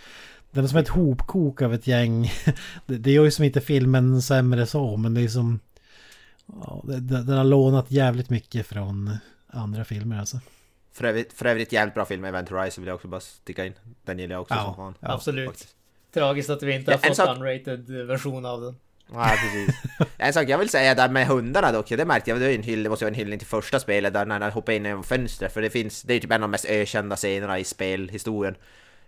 den är som ett hopkok av ett gäng. Det, det gör ju som inte filmen sämre så, men det är som... Ja, den har lånat jävligt mycket från andra filmer alltså. För övrigt, för övrigt jävligt bra film, Event Horizon vill jag också bara sticka in. Den gillar jag också Ja, som fan. ja, Absolut. faktiskt. Tragiskt att vi inte Ja, har en fått sak- unrated version av den. Nej precis. En sak jag vill säga där med hundarna dock, det märkte jag, det, en hyll, det måste vara en hyllning till första spelet där när han hoppar in genom fönstret. För det finns, det är typ en av de mest ökända scenerna i spelhistorien.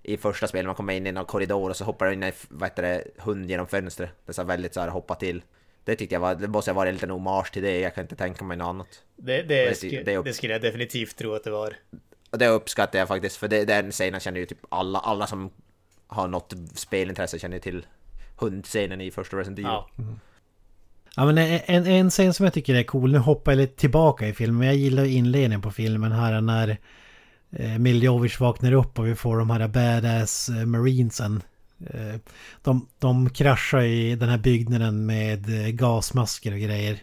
I första spelet, man kommer in i någon korridor och så hoppar det in en vad heter det, hund genom fönstret. Det är så väldigt så här hoppa till. Det tyckte jag var, det måste ha varit en liten hommage till det, jag kan inte tänka mig något annat. Det, det, Det- sk- det upp- det skulle jag definitivt tro att det var. Och det uppskattar jag faktiskt, för det, den scenen känner ju typ alla, alla som har något spelintresse känner till hundscenen i första Resident Evil. Ja. Ja men en, en scen som jag tycker är cool, nu hoppar jag lite tillbaka i filmen, men jag gillar ju inledningen på filmen här när eh, Miljovic vaknar upp och vi får de här badass eh, marinesen. Eh, de, de kraschar i den här byggnaden med eh, gasmasker och grejer.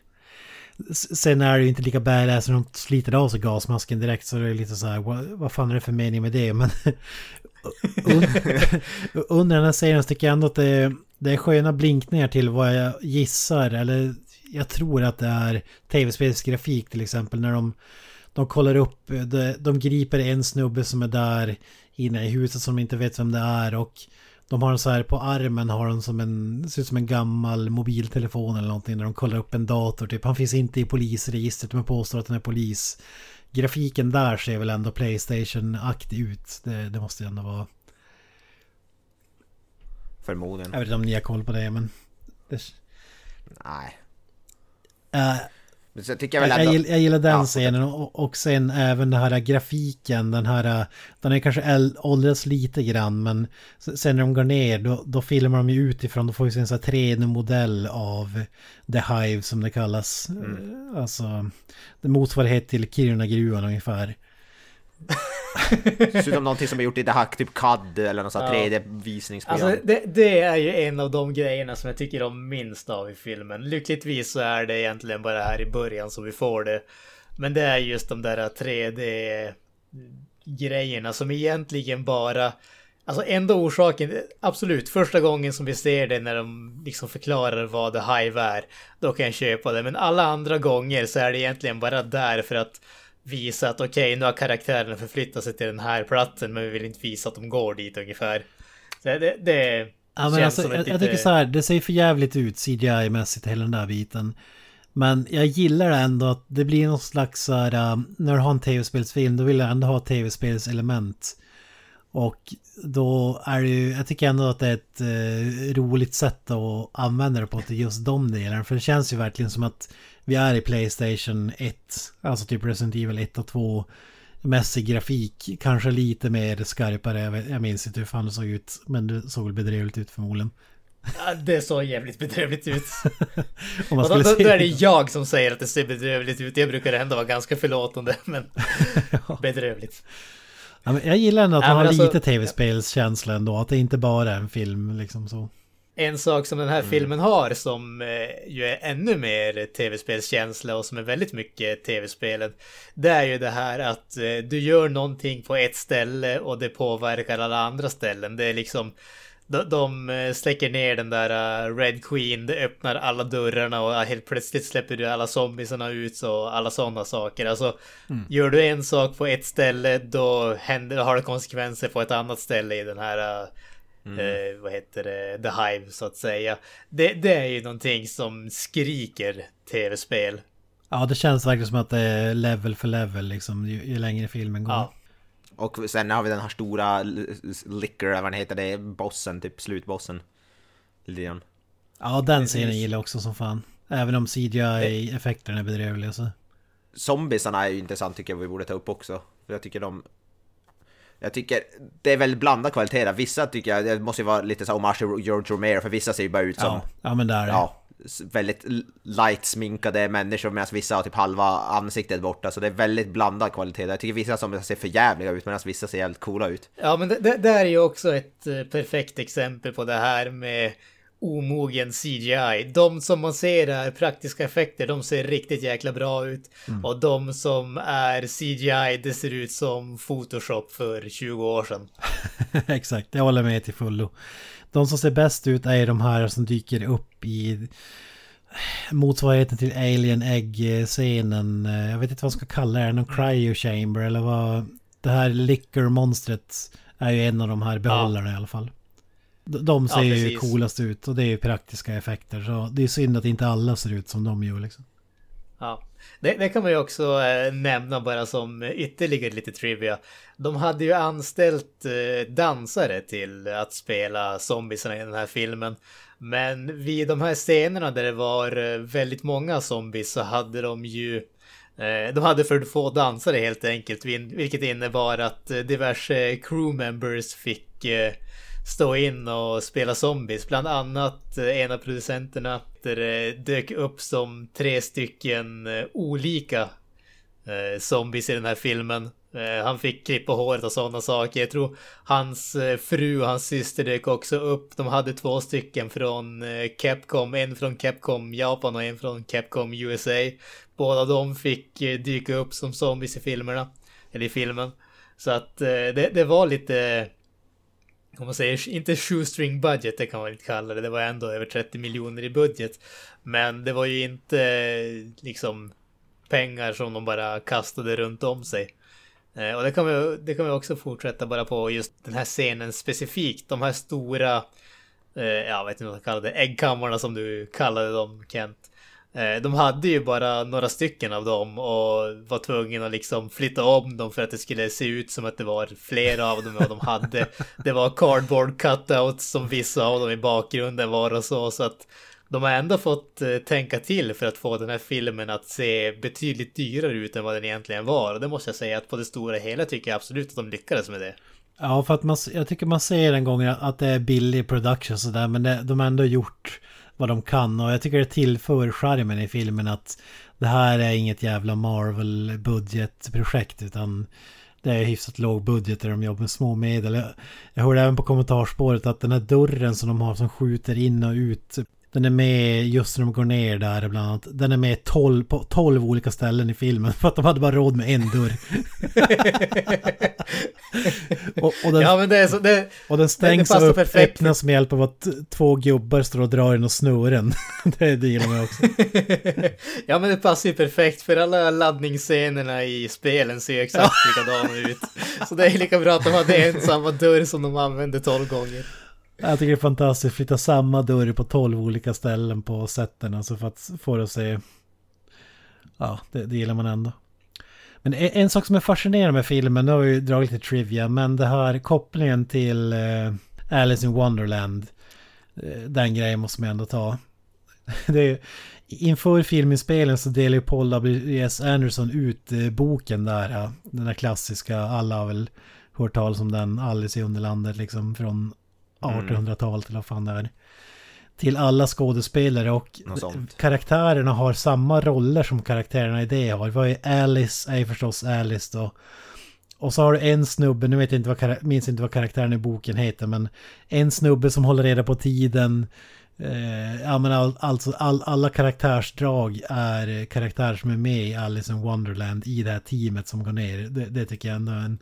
Sen är det ju inte lika badass när de sliter av sig gasmasken direkt så det är lite så här, vad, vad fan är det för mening med det? Men under den här serien tycker jag ändå att det, det är sköna blinkningar till vad jag gissar eller jag tror att det är tv-spelsgrafik till exempel när de, de kollar upp, eh, de, de griper en snubbe som är där inne i huset som de inte vet vem det är och de har en så här på armen har de som en, ser ut som en gammal mobiltelefon eller någonting när de kollar upp en dator typ. Han finns inte i polisregistret men påstår att han är polis. Grafiken där ser väl ändå Playstation-aktig ut. Det, det måste ju ändå vara. Förmodligen. Jag vet inte om ni har koll på det men... Det, Nej. Men så tycker jag väl jag, ändå... jag, gill- jag gillar den Ja, scenen och, och sen även den här grafiken, den här, den är kanske åldrats lite grann men sen när de går ner då, då filmar de ju utifrån, då får vi se en sån här 3D-modell av The Hive som det kallas. Mm. Alltså, det motsvarighet till Kiruna-gruvan ungefär. Det ser ut som någonting som är gjort i det här typ CAD eller något sånt Ja. 3D-visningsprogram. Alltså det, det är ju en av de grejerna som jag tycker om minst av i filmen. Lyckligtvis så är det egentligen bara här i början som vi får det. Men det är just de där 3D grejerna som egentligen bara Alltså enda orsaken, absolut, första gången som vi ser det när de liksom förklarar vad The Hive är, då kan jag köpa det. Men alla andra gånger så är det egentligen bara där för att visa att okej, okay, nu har karaktärerna förflyttat sig till den här platsen, men vi vill inte visa att de går dit ungefär. Så det, det ja, men alltså, jag, lite... jag tycker så här, det ser för jävligt ut CGI-mässigt hela den där biten. Men jag gillar ändå att det blir någon slags så här, äh, när du har en tv-spelsfilm, då vill jag ändå ha tv-spelselement. Och då är det ju, jag tycker ändå att det är ett eh, roligt sätt att använda det på till just de delarna. För det känns ju verkligen som att vi är i Playstation 1, alltså typ Resident Evil 1 och 2 mässig grafik. Kanske lite mer skarpare, jag, jag minns inte hur fan det såg ut. Men det såg väl bedrövligt ut förmodligen. Ja, det såg jävligt bedrövligt ut. och då, då, då, är det jag som säger att det ser bedrövligt ut. Jag brukar ändå vara ganska förlåtande, men bedrövligt. Ja, men jag gillar ändå att man har alltså, lite tv-spelskänsla ändå. Att det inte bara är en film liksom så. En sak som den här mm. filmen har som eh, ju är ännu mer tv-spelskänsla och som är väldigt mycket tv-spelen. Det är ju det här att eh, du gör någonting på ett ställe och det påverkar alla andra ställen. Det är liksom de, de eh, släcker ner den där Red Queen, det öppnar alla dörrarna och helt plötsligt släpper du alla zombiesarna ut och alla sådana saker. Alltså, mm. gör du en sak på ett ställe då händer, har det konsekvenser på ett annat ställe i den här Mm. Eh, vad heter det? The Hive så att säga. Det, det är ju någonting som skriker tv-spel. Ja, det känns verkligen som att det är level för level liksom ju, ju längre filmen går. Ja. Och sen har vi den här stora licker, vad den heter, det bossen, typ slutbossen. Leon. Ja, den scenen gillar jag också som fan. Även om CGI-effekterna är bedrövliga så. Zombiesarna är ju intressant tycker jag vi borde ta upp också. För jag tycker de... Jag tycker det är väldigt blandad kvalitet Vissa tycker jag, det måste ju vara lite så homage till George Romero, för vissa ser ju bara ut som... Ja, ja men där är ja, väldigt light sminkade människor medan vissa har typ halva ansiktet borta. Så det är väldigt blandad kvalitet. Jag tycker vissa som ser för jävliga ut medan vissa ser helt coola ut. Ja men det, det, det är ju också ett eh, perfekt exempel på det här med omogen CGI. De som man ser är praktiska effekter, de ser riktigt jäkla bra ut. Mm. Och de som är CGI, det ser ut som Photoshop för 20 år sedan. Exakt, jag håller med till fullo. De som ser bäst ut är de här som dyker upp i motsvarigheten till Alien Egg-scenen. Jag vet inte vad man ska kalla det, någon cryo chamber eller vad. Det här liquor-monstret är ju en av de här behållarna ja. i alla fall. De ser ja, ju coolast ut och det är ju praktiska effekter. Så det är synd att inte alla ser ut som de gör liksom. Ja, det, det kan man ju också äh, nämna bara som ytterligare lite trivia. De hade ju anställt äh, dansare till att spela zombiesarna i den här filmen. Men vid de här scenerna där det var äh, väldigt många zombies så hade de ju de hade för få dansare helt enkelt, vilket innebar att diverse crewmembers fick stå in och spela zombies. Bland annat eh, en av producenterna där det eh, dök upp som tre stycken eh, olika zombies i den här filmen. Han fick klippa håret och sådana saker. Jag tror hans fru och hans syster dök också upp. De hade två stycken från Capcom. En från Capcom Japan och en från Capcom USA. Båda de fick dyka upp som zombies i filmerna. Eller i filmen. Så att det, det var lite om man säger inte shoestring budget, det kan man inte kalla det. Det var ändå över 30 miljoner i budget. Men det var ju inte liksom pengar som de bara kastade runt om sig. Eh, och det kan, vi, det kan vi också fortsätta bara på just den här scenen specifikt. De här stora, eh, jag vet inte vad jag kallar det, äggkammarna som du kallade dem Kent. Eh, de hade ju bara några stycken av dem och var tvungna att liksom flytta om dem för att det skulle se ut som att det var flera av dem vad de hade. Det var cardboard cutouts som vissa av dem i bakgrunden var och så, så att de har ändå fått eh, tänka till för att få den här filmen att se betydligt dyrare ut än vad den egentligen var. Och det måste jag säga att på det stora hela tycker jag absolut att de lyckades med det. Ja, för att man, jag tycker man ser en gång att det är billig production sådär, men det, de har ändå gjort vad de kan. Och jag tycker det tillför charmen i filmen att det här är inget jävla Marvel budgetprojekt utan det är hyfsat låg budget där de jobbar med små medel. Jag hörde även på kommentarspåret att den här dörren som de har som skjuter in och ut den är med just när de går ner där bland annat. Den är med 12, på 12 olika ställen i filmen för att de hade bara råd med en dörr. och, och, den, Ja men det är så, det, och den stängs passar och upp, öppnas med hjälp av att två gubbar står och drar i några snören. det, det gillar man också. ja men det passar ju perfekt för alla laddningsscenerna i spelen ser ju exakt likadana ut. Så det är lika bra att de hade en samma dörr som de använde 12 gånger. Jag tycker det är fantastiskt. Flytta samma dörr på 12 olika ställen på sätten. Alltså för att få det att se... Ja, det, det gillar man ändå. Men en, en sak som är fascinerande med filmen, nu har vi ju dragit lite trivia, men det här kopplingen till eh, Alice in Wonderland. Eh, den grejen måste man ändå ta. Det är, inför filminspelningen så delar ju Paul W.S. Anderson ut eh, boken där. Den där klassiska, alla har väl hört talas om den, Alice i Underlandet liksom från 1800-talet eller vad fan det är. Till alla skådespelare och karaktärerna har samma roller som karaktärerna i det har. Vad är Alice är ju förstås Alice då. Och så har du en snubbe, nu vet jag inte vad, minns inte vad karaktären i boken heter, men en snubbe som håller reda på tiden. Eh, ja men all, alltså all, alla karaktärsdrag är karaktärer som är med i Alice in Wonderland i det här teamet som går ner. Det, det tycker jag ändå är en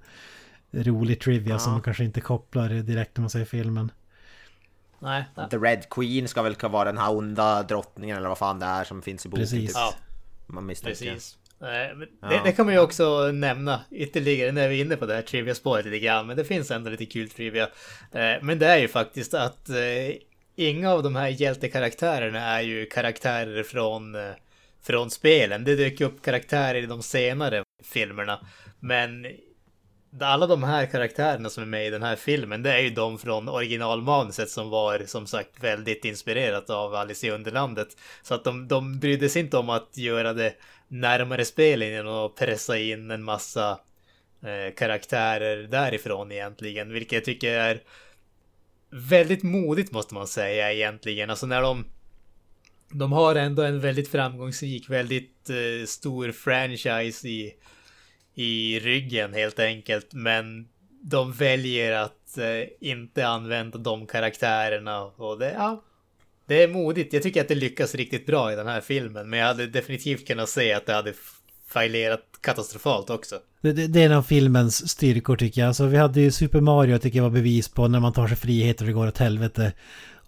rolig trivia som man kanske inte kopplar direkt när man säger filmen. Nej, nej. The Red Queen ska väl vara den här onda drottningen eller vad fan det är som finns i boken. Precis. Typ. Ja, Man misstänker. precis. Nej, Ja. det, det kan man ju också nämna ytterligare när vi är inne på det här trivia-spåret lite grann. Men det finns ändå lite kul trivia. Eh, Men det är ju faktiskt att eh, inga av de här hjältekaraktärerna är ju karaktärer från, eh, från spelen. Det dök upp karaktärer i de senare filmerna. Men alla de här karaktärerna som är med i den här filmen, det är ju de från originalmanuset som var som sagt väldigt inspirerat av Alice i Underlandet. Så att de, de brydde sig inte om att göra det närmare spelen genom att pressa in en massa eh, karaktärer därifrån egentligen, vilket jag tycker är väldigt modigt måste man säga egentligen. Alltså när de de har ändå en väldigt framgångsrik, väldigt eh, stor franchise i, i ryggen helt enkelt. Men de väljer att eh, inte använda de karaktärerna och det, ja, det är modigt. Jag tycker att det lyckas riktigt bra i den här filmen. Men jag hade definitivt kunnat se att det hade fallerat failerat katastrofalt också. Det, det, det är en av filmens styrkor tycker jag. Alltså, vi hade ju Super Mario tycker jag var bevis på när man tar sig friheter och det går åt helvete.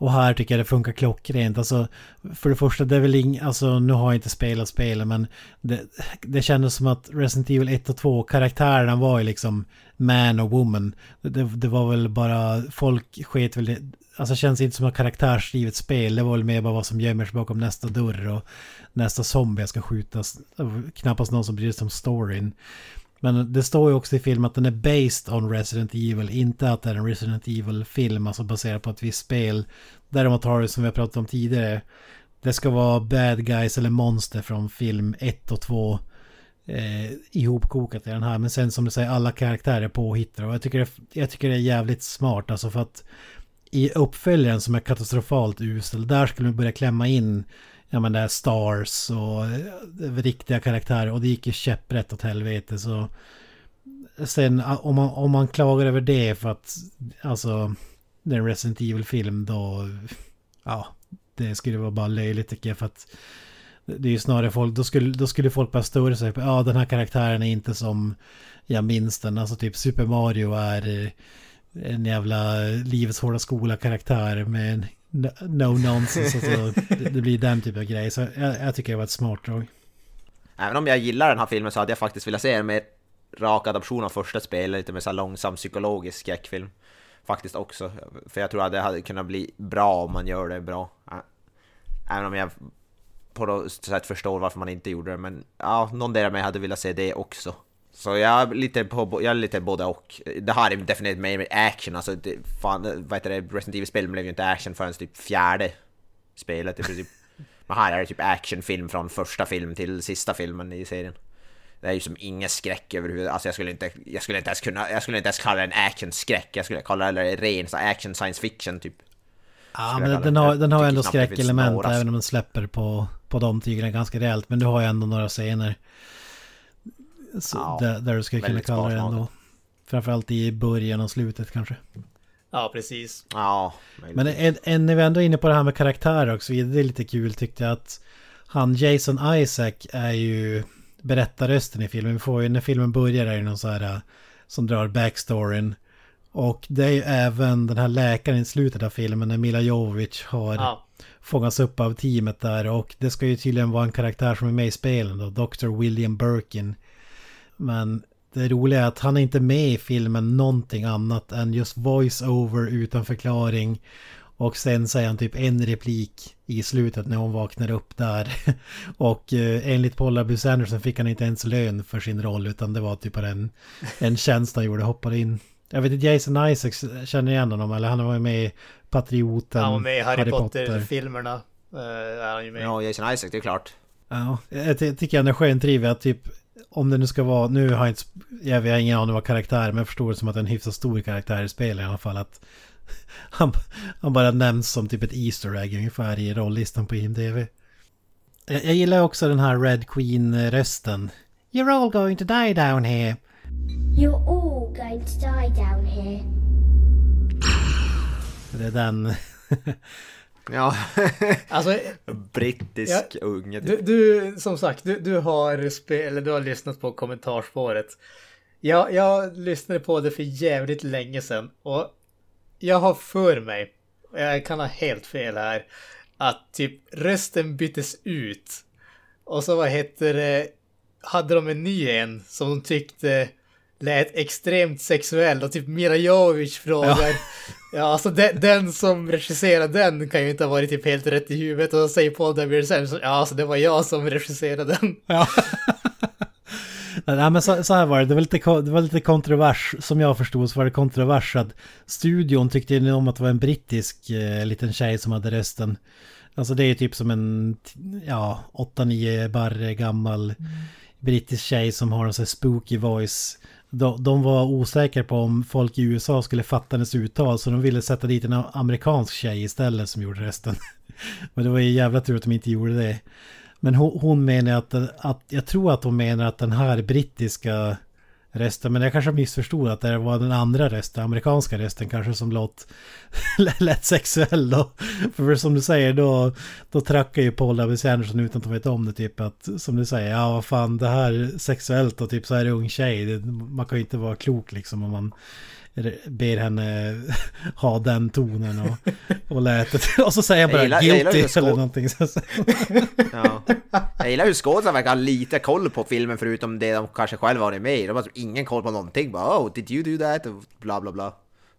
Och här tycker jag det funkar klockrent. Alltså, för det första, det är väl ing, alltså nu har jag inte spelat spelet men det, det kändes som att Resident Evil 1 och 2, karaktärerna var ju liksom man och woman. Det, det var väl bara, folk sket väl. Alltså det känns inte som ett karaktärsdrivet spel. Det var väl mer bara vad som gömmer sig bakom nästa dörr och nästa zombie ska skjutas. Knappast någon som bryr sig om storyn. Men det står ju också i filmen att den är based on Resident Evil, inte att det är en Resident Evil-film, alltså baserad på ett visst spel. Däremot har det som vi har pratat om tidigare, det ska vara bad guys eller monster från film 1 och 2 eh, ihopkokat i den här. Men sen som du säger, alla karaktärer är påhittade. Och jag tycker, det, jag tycker det är jävligt smart, alltså för att i uppföljaren som är katastrofalt usel, där skulle vi börja klämma in ja men det är stars och eh, riktiga karaktärer. Och det gick ju käpprätt åt helvete så sen om man, om man klagar över det för att alltså det är en Resident Evil-film då ja det skulle vara bara löjligt tycker jag för att det är ju snarare folk, då skulle, då skulle folk bara störa sig på, ja den här karaktären är inte som jag minns den, alltså typ Super Mario är eh, en jävla livets hårda skola-karaktär med en no- no nonsense, alltså, det, det blir den typen av grej. Så jag, jag tycker det var ett smart drag. Även om jag gillar den här filmen så hade jag faktiskt velat se en mer rak adaption av första spelet, lite mer så långsam psykologisk skräckfilm. Faktiskt också, för jag tror att det hade kunnat bli bra om man gör det bra. Även om jag på något sätt förstår varför man inte gjorde det, men ja, någon del av mig hade velat se det också. Så jag är lite på, jag är lite både och. Det här är definitivt mer action, alltså det, fan, vad heter det, Resident Evil-spel blev ju inte action förrän typ fjärde spelet i princip. Men här är det typ actionfilm från första film till sista filmen i serien. Det är ju som ingen skräck överhuvudtaget. Alltså jag skulle inte, jag skulle inte ens kunna, jag skulle inte ens kalla det en actionskräck. Jag skulle kalla det ren så action science fiction typ. Ja, men den det. har, den har ändå skräckelement även om den släpper på, på de tygerna ganska rejält. Men du har ju ändå några scener. Så Ja, där, där du skulle kunna kalla det ändå. Framförallt i början och slutet kanske. Ja, precis. Ja, Men en, en, när vi ändå är inne på det här med karaktärer också, det är lite kul tyckte jag att han Jason Isaac är ju berättarrösten i filmen. Vi får ju, när filmen börjar är det någon så här äh, som drar backstoryn. Och det är ju även den här läkaren i slutet av filmen när Mila Jovovich har Ja. fångas upp av teamet där. Och det ska ju tydligen vara en karaktär som är med i spelen då, Dr. William Birkin. Men det roliga är att han är inte med i filmen någonting annat än just voice-over utan förklaring. Och sen säger han typ en replik i slutet när hon vaknar upp där. Och eh, enligt Paul W. Anderson fick han inte ens lön för sin roll utan det var typ en, en tjänst han gjorde, hoppade in. Jag vet inte, Jason Isaacs känner igen honom eller han var med i Patrioten, Han var med i Harry, Potter-filmerna. eh, är han ju med. ja, Jason Isaac, det är klart. Ja, jag ty- tycker ändå är skön trivia typ om det nu ska vara, nu har jag inte, jag har ingen aning vad karaktär, men jag förstår det som att det är en hyfsat stor karaktär i spelet i alla fall. Att han, han bara nämns som typ ett Easter egg ungefär i rolllistan på IMDB. Jag, jag gillar också den här Red Queen-rösten. You're all going to die down here. You're all going to die down here. Det är den. Ja, Alltså, brittisk unge. du, Typ. du, som sagt, du, du har spe, eller du har lyssnat på kommentarspåret. Jag, jag lyssnade på det för jävligt länge sedan och jag har för mig, jag kan ha helt fel här, att typ rösten byttes ut. Och så vad heter det, hade de en ny en som de tyckte lät extremt sexuell och typ Mila Jovovich frågar Ja, alltså den, den som regisserade den kan ju inte ha varit typ helt rätt i huvudet och så säger Paul W. Anderson ja alltså det var jag som regisserade den. Ja. Nej men så, så här var det, det var, lite, det var lite kontrovers, som jag förstod så var det kontrovers att studion tyckte ju om att det var en brittisk eh, liten tjej som hade rösten. Alltså det är typ som en, ja, 8-9 barre gammal brittisk tjej som har en sån här spooky voice. De, de var osäkra på om folk i USA skulle fatta hennes uttal så de ville sätta dit en amerikansk tjej istället som gjorde resten. Men det var ju jävla tur att de inte gjorde det. Men hon, hon menar att, att, jag tror att hon menar att den här brittiska resten. men jag kanske missförstod att det var den andra rösten, amerikanska rösten kanske som låt lät sexuell då. För som du säger då, då trackar ju Paul W. Anderson utan att veta om det typ att, som du säger, ja vad fan det här sexuellt och typ så här ung tjej, det, man kan ju inte vara klok liksom om man ber henne ha den tonen och, och lätet. Och så säger jag bara Jag gillar- jag guilty ju eller någonting. Så, Ja. Jag gillar hur skådisarna verkar ha lite koll på filmen förutom det de kanske själva varit med i. De har typ ingen koll på någonting. Bara oh, did you do that? Och bla bla bla.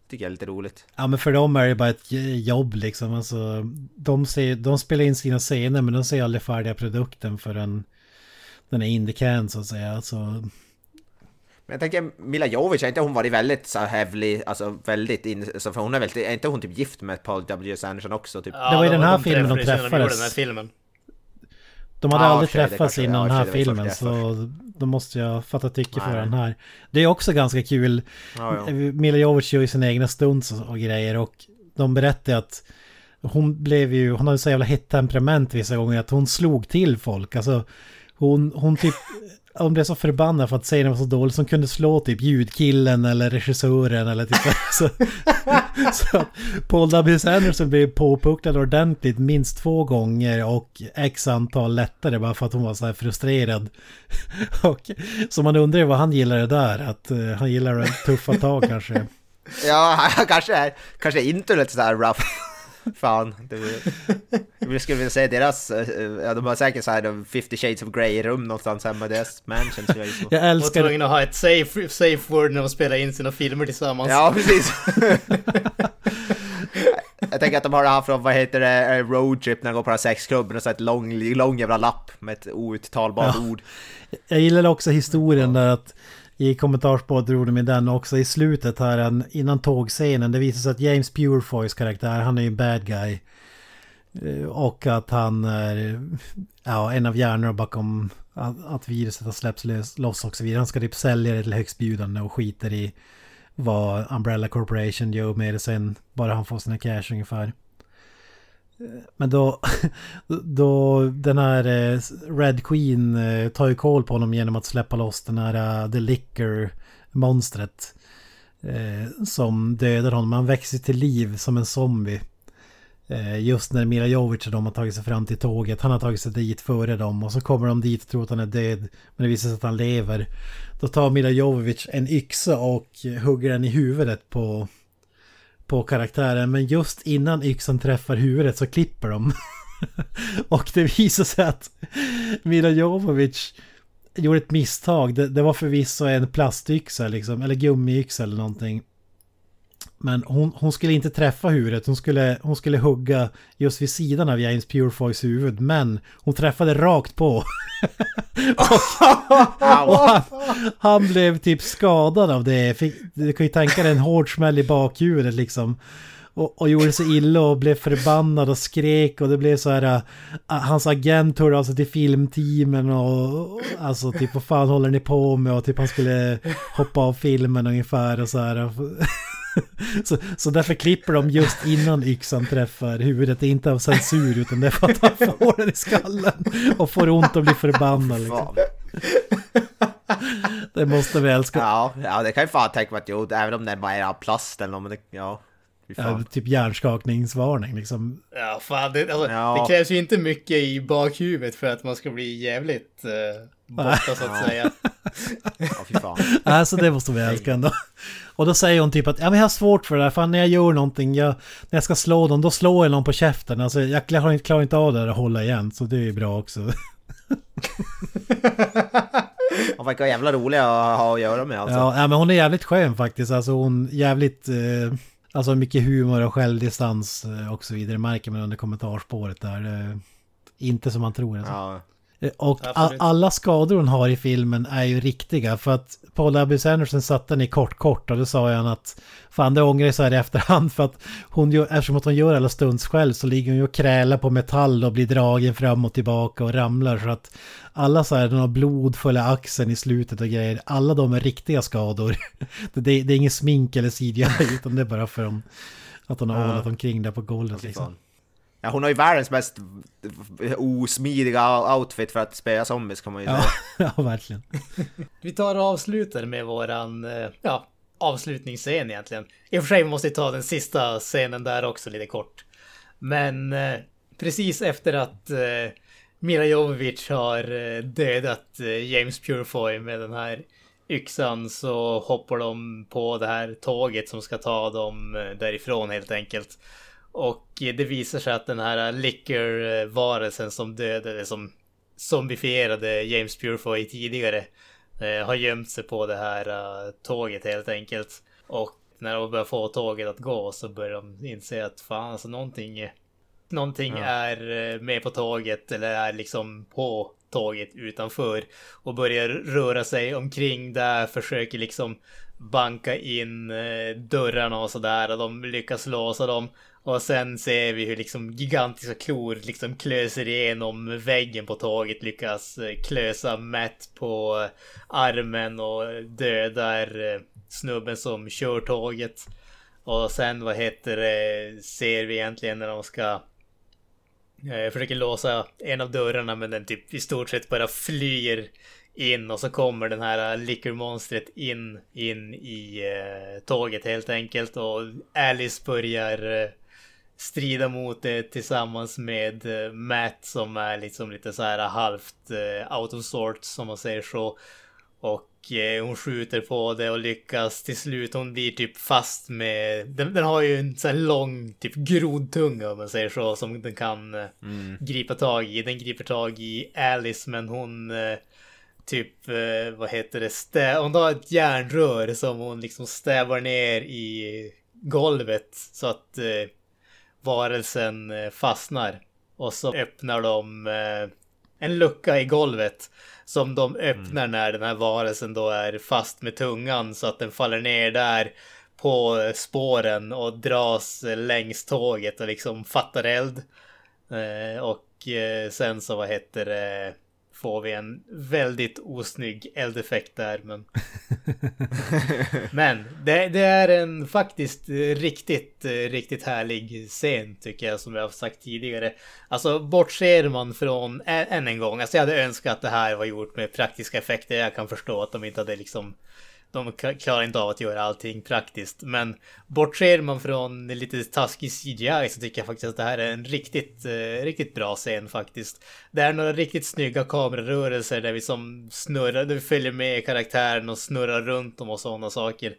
Tycker jag är lite roligt. Ja men för dem är det bara ett jobb liksom. Alltså, de, ser, de spelar in sina scener men de ser aldrig färdiga produkten förrän den är in the can så att säga. Alltså, Men jag tänker Mila Jovovich, har inte hon varit väldigt så heavily, alltså väldigt in, så för hon är väldigt, är inte hon typ gift med Paul W. Anderson också typ? Ja, Det var i de- den här de filmen de träffades träffades. den här filmen. de hade Ja, aldrig det träffats innan ja, den här filmen så då måste jag fatta tycke för den här. Det är också ganska kul. Ja, ja. Mila Jovovich gör ju sina egna stunts och, och grejer och de berättar att hon blev ju, hon hade så jävla hett temperament vissa gånger att hon slog till folk. Alltså hon, hon typ, hon blev så förbannad för att serien var så dålig så hon kunde slå typ ljudkillen eller regissören eller typ så. så Paul W. Anderson blev påpucklad ordentligt minst två gånger och x antal lättare bara för att hon var så här frustrerad. och så man undrar ju vad han gillar det där, att uh, han gillar det tuffa tag kanske. Ja, kanske är, kanske är så sådär rough. Fan, det, jag skulle vilja säga deras, eh, ja de har säkert såhär 50 shades of grey rum någonstans hemma i deras mansion jag gissa. Jag älskar tvungen att ha ett safe, safe word när de spelar in sina filmer tillsammans. Ja, precis. jag tänker att de har det här från, vad heter det, eh, roadtrip när de går på den här sexklubben och så ett lång, lång jävla lapp med ett outtalbart ord. Jag gillar också historien där att i kommentarsspåret gjorde de den också i slutet här en- innan tågscenen. Det visar sig att James Purefoys karaktär, han är ju en bad guy. Eh, och att han är ja, en av hjärnorna bakom att, att viruset har släppts loss och så vidare. Han ska typ sälja det till högstbjudande och skiter i vad Umbrella Corporation gör med det sen. Bara han får sina cash ungefär. Men då, då den här eh, Red Queen eh, tar ju koll på honom genom att släppa loss den här eh, The Licker-monstret. som dödar honom. Han växer till liv som en zombie. Just när Mila Jovic och de har tagit sig fram till tåget. Han har tagit sig dit före dem och så kommer de dit och tror att han är död. Men det visar sig att han lever. Då tar Mila Jovic en yxa och hugger den i huvudet på, på karaktären. Men just innan yxan träffar huvudet så klipper de. och det visar sig att Mila Jovovic gjorde ett misstag. Det, det var förvisso en plastyxa liksom, eller gummiyxa eller någonting. Men hon, hon, skulle inte träffa huvudet, hon skulle, hon skulle hugga just vid sidan av James Purefoys huvud. Men hon träffade rakt på. och, och han, han, blev typ skadad av det. Fick, du kan ju tänka dig en hård smäll i bakhuvudet liksom. Och, och gjorde sig illa och blev förbannad och skrek och det blev så här... Uh, hans agent hörde alltså till filmteamen och, alltså typ vad fan håller ni på med? Och typ han skulle hoppa av filmen ungefär och så här. Så, så därför klipper de just innan yxan träffar huvudet. Det är inte av censur utan det är för att han får den i skallen och får ont och blir förbannad. Liksom. Det måste vi älska. Ja, ja, det kan ju fan tänka mig att jo, även om det bara är av plast eller något, ja. Ja, typ hjärnskakningsvarning liksom. Ja, fan det, alltså, ja. det krävs ju inte mycket i bakhuvudet för att man ska bli jävligt eh, borta så att säga. ja, fy fan. Alltså det måste vi älska ändå. Och då säger hon typ att ja, men jag har svårt för det där, för när jag gör någonting, jag, när jag ska slå dem, då slår jag någon på käften. Alltså jag klarar inte, klarar inte av det där att hålla igen, så det är ju bra också. hon verkar jävla rolig att ha att göra med alltså. Ja, men hon är jävligt skön faktiskt. Alltså hon jävligt... Eh, alltså mycket humor och självdistans eh, och så vidare märker man under kommentarspåret där. Eh, inte som man tror. Alltså. Ja. Eh, och alla skador hon har i filmen är ju riktiga för att Paul Abus Anderson satte den i kort kort och då sa han att fan det ångrar sig här i efterhand för att hon gör, eftersom att hon gör alla stunts själv så ligger hon ju och krälar på metall och blir dragen fram och tillbaka och ramlar så att alla så här, den har blod följer axeln i slutet och grejer, alla de är riktiga skador. det, det, är ingen smink eller CGI utan det är bara för att hon har ålat omkring där på golvet liksom. Ja, hon har ju världens mest osmidiga outfit för att spela zombies kan man ju ja, säga. ja, verkligen. Vi tar och avslutar med våran, eh, ja, avslutningsscen egentligen. I och för sig måste vi ta den sista scenen där också lite kort. Men eh, precis efter att eh, Mila Jovovich har eh, dödat James Purefoy med den här yxan så hoppar de på det här tåget som ska ta dem därifrån helt enkelt. Och det visar sig att den här liquor-varelsen som dödade, som zombifierade James Purefoy tidigare, eh, har gömt sig på det här uh, tåget helt enkelt. Och när de börjar få tåget att gå så börjar de inse att fan alltså någonting, någonting ja. är eh, med på tåget eller är liksom på tåget utanför och börjar röra sig omkring där, försöker liksom banka in dörrarna och sådär och de lyckas låsa dem och sen ser vi hur liksom gigantiska klor liksom klöser igenom väggen på tåget, lyckas eh, klösa Matt på eh, armen och dödar eh, snubben som kör tåget. Och sen vad heter det, ser vi egentligen när de ska jag försöker låsa en av dörrarna men den typ i stort sett bara flyger in och så kommer den här liquormonstret in, in i eh, tåget helt enkelt och Alice börjar eh, strida mot det tillsammans med eh, Matt som är liksom lite så här halvt uh, out of sorts som man säger så. Och uh, hon skjuter på det och lyckas till slut. Hon blir typ fast med... Den, den har ju en sån här lång typ grodtunga om man säger så som den kan mm. gripa tag i. Den griper tag i Alice men hon typ, vad heter det, stä hon har ett järnrör som hon liksom stävar ner i golvet så att varelsen eh, fastnar. Och så öppnar de eh, en lucka i golvet. Som de öppnar mm. när den här varelsen då är fast med tungan så att den faller ner där på spåren och dras längs tåget och liksom fattar eld. Eh, och sen så vad heter det får vi en väldigt osnygg eldeffekt där. Men, men det, det, är en faktiskt riktigt, riktigt härlig scen tycker jag som jag har sagt tidigare. Alltså bortser man från, än en gång, alltså jag hade önskat att det här var gjort med praktiska effekter. Jag kan förstå att de inte hade liksom de klarar inte av att göra allting praktiskt. Men bortser man från lite taskig CGI så tycker jag faktiskt att det här är en riktigt, eh, riktigt bra scen faktiskt. Det är några riktigt snygga kamerarörelser där vi som snurrar, där vi följer med karaktären och snurrar runt dem och sådana saker.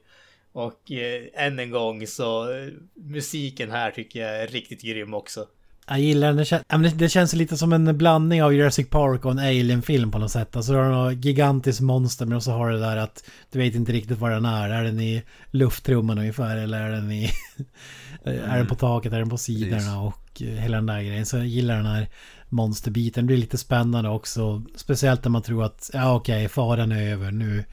Och eh, än en gång så eh, musiken här tycker jag är riktigt grym också. Jag gillar den. Det, kän- ja, men det, det känns lite som en blandning av Jurassic Park och en Alien-film på något sätt. Alltså du har något gigantiskt monster men så har du det där att du vet inte riktigt var den är. Är den i luftrummen ungefär eller är den i... är den på taket, är den på sidorna och eh, hela den där grejen. Så jag gillar den här monsterbiten. Det blir lite spännande också. Speciellt när man tror att ja okej, faran är över nu.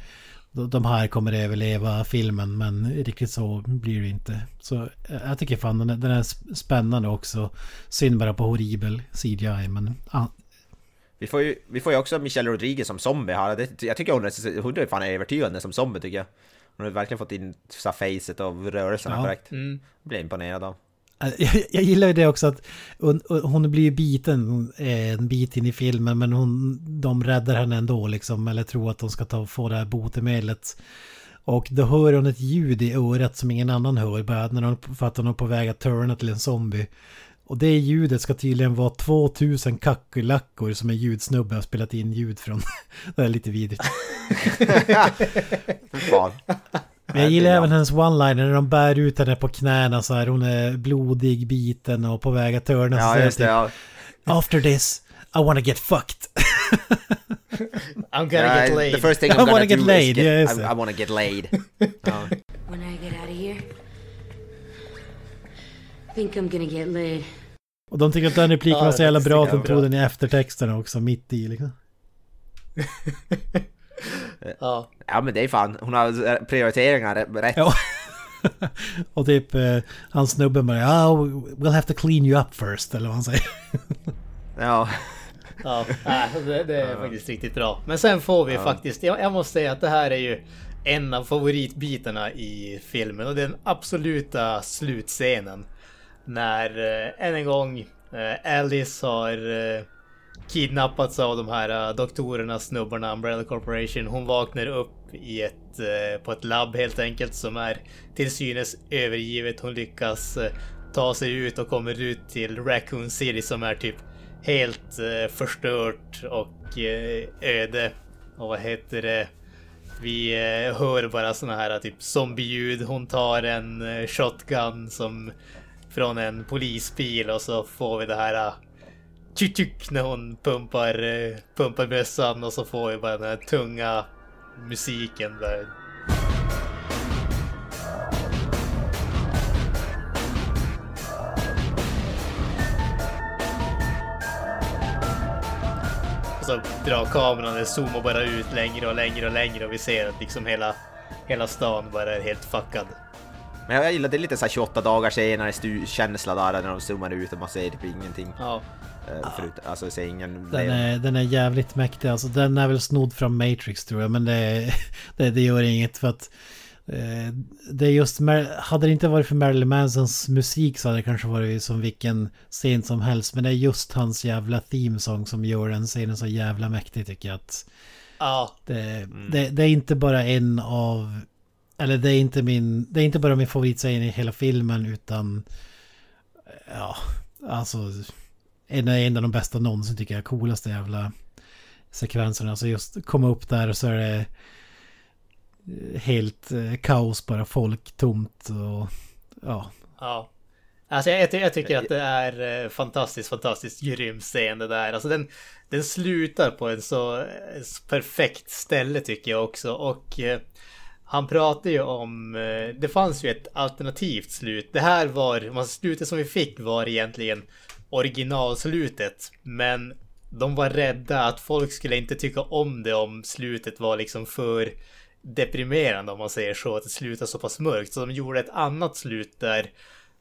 De- här kommer överleva filmen men riktigt så blir det inte. Så eh, jag tycker fan den är, den är sp- spännande också. Synd bara på horribel CGI men ja, Vi får ju, vi får ju också Michelle Rodriguez som zombie här. Det, jag tycker hon är, hon är fan övertygande som zombie tycker jag. Hon har verkligen fått in så här facet och rörelserna Ja. korrekt. Mm. Blir imponerad av. Eh, jag, jag gillar ju det också att hon, hon blir ju biten en bit in i filmen men hon, de räddar henne ändå liksom eller tror att de ska ta, få det här botemedlet. Och då hör hon ett ljud i örat som ingen annan hör bara när hon, för att hon är på väg att turna till en zombie. Och det ljudet ska tydligen vara 2000 kackerlackor som en ljudsnubbe har spelat in ljud från. det är lite vidrigt. Men jag gillar även hennes one-liner när de bär ut henne på knäna så här. Hon är blodig, biten och på väg att turna. så Ja just det, typ, ja. After this, I wanna get fucked. I'm gonna get laid. The first thing I I'm gonna wanna get do laid, is get, just I. I wanna get laid. Ja. When I get out of here, I think I'm gonna get laid. Och de tycker att den repliken var så jävla bra att de tog den i eftertexterna också, mitt i liksom. Ja. ja men det är fan, hon har prioriteringar rätt. Ja. och typ eh, han snubben bara ja, we'll have to clean you up first, eller vad han säger. Ja. Ja, det, det är faktiskt riktigt bra. Men sen får vi faktiskt, jag, jag måste säga att det här är ju en av favoritbitarna i filmen och den absoluta slutscenen. När eh, än en gång eh, Alice har eh, kidnappats av de här uh, doktorerna, snubbarna, Umbrella Corporation. Hon vaknar upp i ett, uh, på ett labb helt enkelt som är till synes övergivet. Hon lyckas uh, ta sig ut och kommer ut till Raccoon City som är typ helt förstört och öde. Och vad heter det? Vi hör bara såna här typ zombieljud. Hon tar en shotgun som från en polisbil och så får vi det här uh, tjuk när hon pumpar, pumpar bössan och så får vi bara den här tunga musiken där. Och så drar kameran, den zoomar bara ut längre och längre och längre och vi ser att liksom hela, hela stan bara är helt fuckad. Men jag gillar det lite så här 28 dagar senare känsla där när de zoomar ut och man ser typ ingenting. Ja. Eh, förut, alltså ser ingen Den är, den är jävligt mäktig. Alltså den är väl snodd från Matrix tror jag. Men det, det, det gör inget för att eh, det är just, hade det inte varit för Marilyn Mansons musik så hade det kanske varit som vilken scen som helst. Men det är just hans jävla themesång som gör den scenen så jävla mäktig tycker jag. Att Ja, det, det, det är inte bara en av, eller det är inte min, det är inte bara min favoritscen i hela filmen utan ja, alltså en, en av de bästa någonsin tycker jag, coolaste jävla sekvenserna. Alltså just komma upp där och så är det eh, helt eh, kaos bara, folk tomt och ja. Ja. Alltså jag, jag, tycker att det är eh, fantastiskt, fantastiskt grym scen det där. Alltså den, den slutar på en så, eh, så perfekt ställe tycker jag också. Och eh, han pratar ju om, eh, det fanns ju ett alternativt slut. Det här var, man, slutet som vi fick var egentligen originalslutet. Men de var rädda att folk skulle inte tycka om det om slutet var liksom för deprimerande om man säger så. Att det slutar så pass mörkt. Så de gjorde ett annat slut där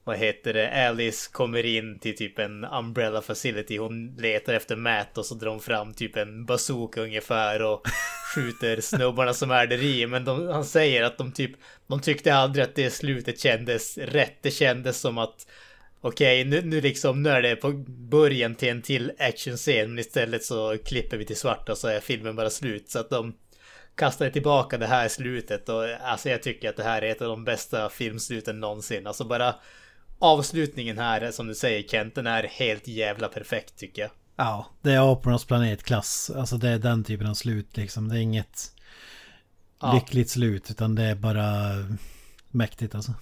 vad heter det, Alice kommer in till typ en umbrella facility. Hon letar efter Matt och så drar hon fram typ en bazooka ungefär och skjuter snubbarna som är där i. Men de, han säger att de typ, de tyckte aldrig att det slutet kändes rätt. Det kändes som att okej, nu, nu liksom, nu är det på början till en till actionscen, men istället så klipper vi till svarta så är filmen bara slut. Så att de kastade tillbaka det här slutet och alltså jag tycker att det här är ett av de bästa filmsluten någonsin. Alltså bara avslutningen här, som du säger Kent, den är helt jävla perfekt tycker jag. Ja, det är apornas planetklass. Alltså det är den typen av slut liksom. Det är inget Ja. lyckligt slut utan det är bara mäktigt alltså.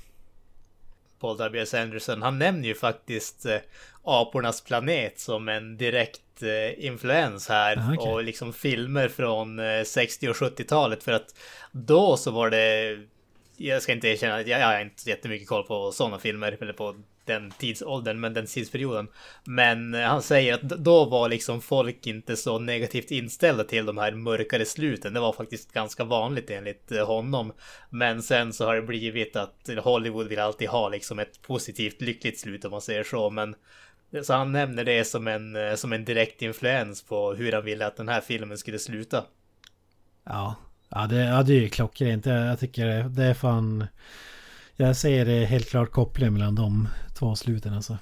Paul W.S. Anderson, han nämner ju faktiskt eh, Apornas planet som en direkt eh, influens här Ah, okej. och liksom filmer från eh, 60 och 70-talet för att då så var det jag ska inte erkänna att jag, jag har inte jättemycket koll på sådana filmer eller på den tidsåldern, men den tidsperioden. Men eh, han säger att då var liksom folk inte så negativt inställda till de här mörkare sluten. Det var faktiskt ganska vanligt enligt eh, honom. Men sen så har det blivit att Hollywood vill alltid ha liksom ett positivt lyckligt slut om man säger så. Men eh, så han nämner det som en, som en direkt influens på hur han ville att den här filmen skulle sluta. Ja, ja, det, ja det är ju klockrent. Jag, jag tycker det, det är fan... Jag ser det helt klart kopplingen mellan de två sluten alltså.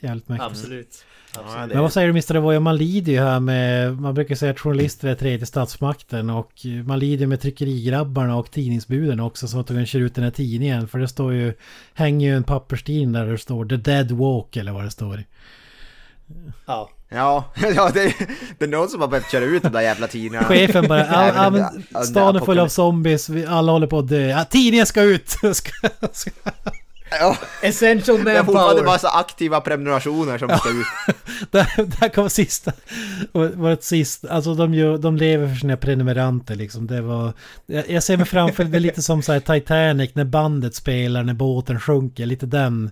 Jävligt mäktigt. Absolut. Absolut. Men vad säger du Mr. Evoya? Man lider ju här med... Man brukar säga att journalister är tredje statsmakten och man lider med tryckerigrabbarna och tidningsbuden också som att de kör ut den här tidningen. För det står ju... Hänger ju en papperstidning där det står The Dead Walk eller vad det står. Ja. Ja, ja det, det är någon som har behövt köra ut de där jävla tidningarna. Chefen bara, ja, ja men stan är full av zombies, vi alla håller på att dö. Ja, tidningen ska ut! Ska, ska. Ja, Essential det är fortfarande manpower. massa aktiva prenumerationer som ska ut. Där, där kom sista. Var ett sist, alltså de, gör, de lever för sina prenumeranter liksom. Det var, jag, jag ser mig framför det är lite som så här Titanic när bandet spelar när båten sjunker. Lite den.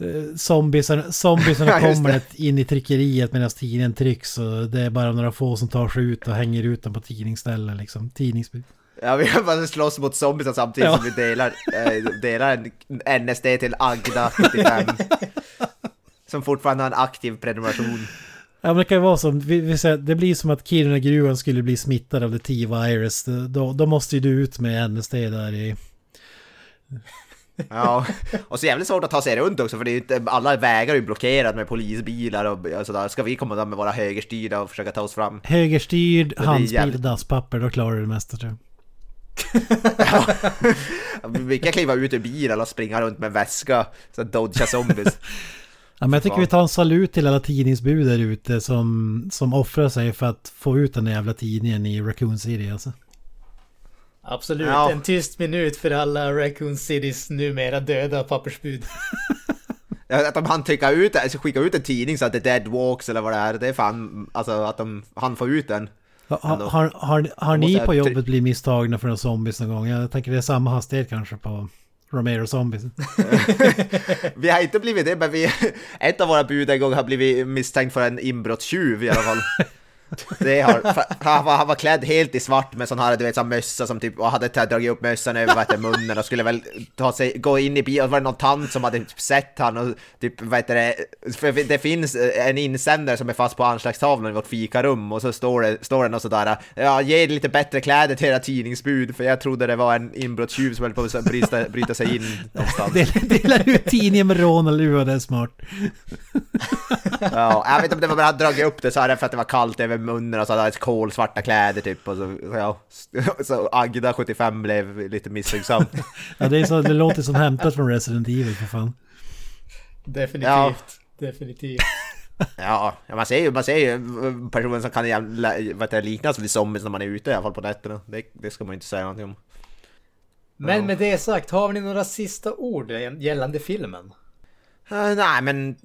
Eh, Zombiesarna, kommer in i tryckeriet medan tidningen trycks och det är bara några få som tar sig ut och hänger ut dem på tidningsställen liksom. Tidningsbud. Ja, vi har bara slåss mot zombies samtidigt Ja. som vi delar, eh, delar en NSD till Agda 75. som fortfarande har en aktiv prenumeration. Ja men det kan ju vara som, vi, vi säger, det blir som att Kiruna-gruvan skulle bli smittad av det T-virus. Då, då måste ju du ut med NSD där i... Ja, och så jävligt svårt att ta sig runt också för det är inte, alla vägar är ju blockerade med polisbilar och och sådär. Ska vi komma där med våra högerstyrda och försöka ta oss fram? Högerstyrd, handsprit och jävligt- dasspapper, då klarar du det mesta tror jag. Vi kan kliva ut ur bilen och springa runt med väska, så dodga zombies. Ja, men jag tycker vi tar en salut till alla tidningsbud där ute som, som offrar sig för att få ut den där jävla tidningen i Raccoon City alltså. Absolut. Ja. En tyst minut för alla Raccoon Citys numera döda pappersbud. Att de hann trycka ut, alltså skicka ut en tidning så att det är dead walks eller vad det är, det är fan, alltså att de hann få ut den. Har, har, har, har ni på jobbet blivit misstagna för en zombies någon gång? Jag tänker det är samma hastighet kanske på Romero Zombies. Vi har inte blivit det, men vi, ett av våra bud en gång har blivit misstänkt för en inbrottstjuv i alla fall. Det har, han, var, han var klädd helt i svart med sån här, du vet, sån mössa som typ, och hade dragit upp mössan över vad heter, munnen och skulle väl ta sig, gå in i bilen, och var det någon tant som hade sett han och typ, vad heter det, för det finns en insändare som är fast på anslagstavlan i vårt fikarum och så står det, står det något sådär, ja, ge lite bättre kläder till era tidningsbud, för jag trodde det var en inbrottstjuv som höll på att bryta, bryta sig in någonstans. Del- Delar ut tidningen med rånarluva, det är smart. Ja, jag vet inte om det var bara att dragit upp det så här för att det var kallt över munnen och så hade han kolsvarta kläder typ och så, ja, så Agda 75 blev lite misstänksam. Ja, det, är så, det låter som hämtat från Resident Evil för fan. Definitivt. Ja. Definitivt. Ja, man ser ju, man ser ju personer som kan jävla, liknas vid zombies när man är ute i alla fall på nätterna. Det, det ska man ju inte säga någonting om. Men med det sagt, har ni några sista ord gällande filmen? Eh, nej men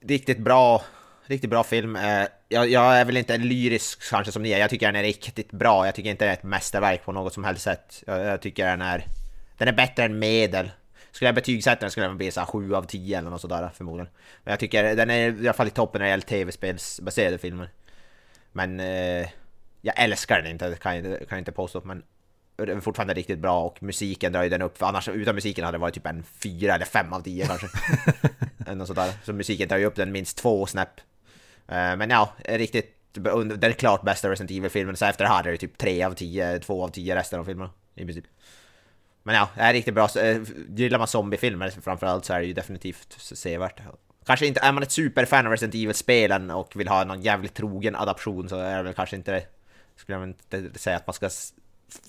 riktigt bra, riktigt bra film. Eh, jag, jag är väl inte lyrisk kanske som ni är, jag tycker den är riktigt bra. Jag tycker inte det är ett mästerverk på något som helst sätt. Jag, jag tycker den är, den är bättre än medel. Skulle jag betygsätta den skulle den bli så här 7 av 10 eller något sådär förmodligen. Men jag tycker den är i alla fall i toppen när det gäller tv-spelsbaserade filmer. Men eh, jag älskar den inte, det kan jag, inte- kan jag inte påstå. Men den är fortfarande riktigt bra och musiken drar ju den upp. För annars utan musiken hade det varit typ en 4 eller 5 av 10 kanske. Eller något sådär. Så musiken tar ju upp den minst två snäpp. Eh, Men ja, riktigt... Den är klart bästa Resident Evil-filmen. Så efter det här är det typ 3 av 10, 2 av 10 resten av filmerna. I princip. Men ja, det är riktigt bra. Eh, Gillar man zombiefilmer framförallt så är det ju definitivt sevärt. Kanske inte, är man ett superfan av Resident Evil-spelen och vill ha någon jävligt trogen adaption så är det väl kanske inte det skulle jag inte säga att man ska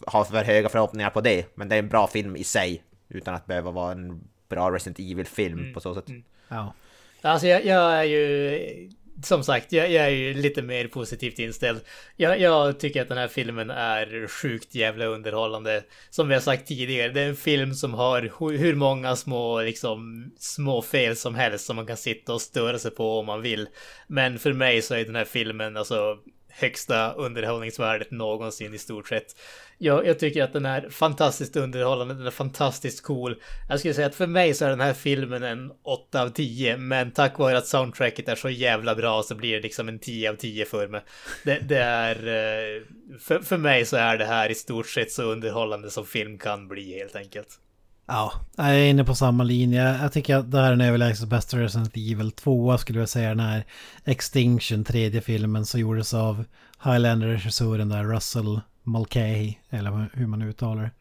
ha för höga förhoppningar på det. Men det är en bra film i sig. Utan att behöva vara en bra Resident Evil-film på så sätt. Ja. Alltså jag, jag är ju... Som sagt, jag, jag är ju lite mer positivt inställd. Jag, jag tycker att den här filmen är sjukt jävla underhållande. Som vi har sagt tidigare, det är en film som har hu- hur många små, liksom, små fel som helst som man kan sitta och störa sig på om man vill. Men för mig så är den här filmen alltså högsta underhållningsvärdet någonsin i stort sett. Jag, jag tycker att den är fantastiskt underhållande, den är fantastiskt cool. Jag skulle säga att för mig så är den här filmen en 8 av 10, men tack vare att soundtracket är så jävla bra så blir det liksom en 10 av 10 för mig. Det, det är... Eh, för, för mig så är det här i stort sett så underhållande som film kan bli helt enkelt. Ja, jag är inne på samma linje. Jag tycker att det här är den överlägset bästa Resident Evil 2 skulle jag säga. Den här Extinction, tredje filmen, som gjordes av Highlander-regissören där, Russell Mulcahy, eller hur man uttalar det.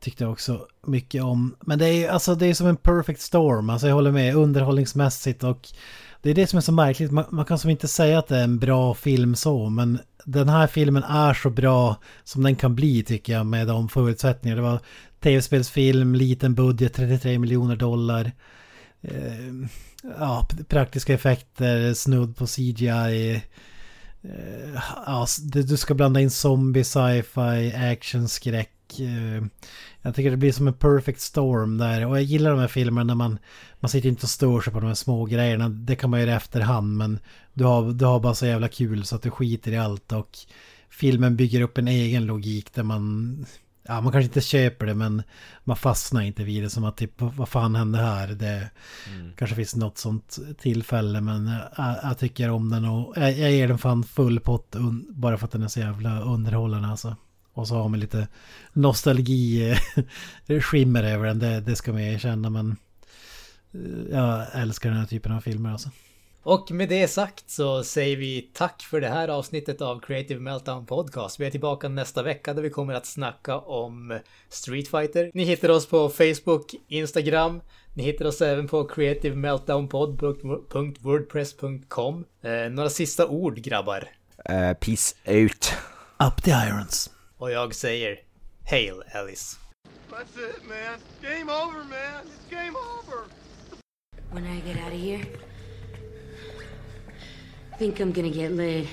Tyckte jag också mycket om. Men det är ju alltså, det är som en perfect storm. Alltså jag håller med underhållningsmässigt och det är det som är så märkligt. Man, man kan som inte säga att det är en bra film så, men den här filmen är så bra som den kan bli tycker jag med de förutsättningar. Det var tv-spelsfilm, liten budget, 33 miljoner dollar. Eh, ja, praktiska effekter, snudd på CGI. Eh, ja, du ska blanda in zombie, sci-fi, action, skräck. Eh, jag tycker det blir som en perfect storm där. Och jag gillar de här filmerna när man, man sitter inte och stör sig på de här små grejerna. Det kan man göra i efterhand men du har, du har bara så jävla kul så att du skiter i allt. Och filmen bygger upp en egen logik där man... Ja, man kanske inte köper det men man fastnar inte vid det som att typ, vad fan hände här? Det kanske finns något sånt tillfälle men jag, jag tycker om den och jag, jag ger den fan full pott bara för att den är så jävla underhållande alltså. Och så har man lite nostalgi eh, skimmer över den, det, det ska man erkänna men eh, jag älskar den här typen av filmer alltså. Och med det sagt så säger vi tack för det här avsnittet av Creative Meltdown Podcast. Vi är tillbaka nästa vecka där vi kommer att snacka om Street Fighter. Ni hittar oss på Facebook, Instagram. Ni hittar oss även på creativemeltdownpod.wordpress.com. Eh, några sista ord grabbar. Eh, peace out. Up the irons! Och jag säger Hail Alice. That's it, man. Game over, man. It's game over. When I get out of here, think I'm gonna get laid.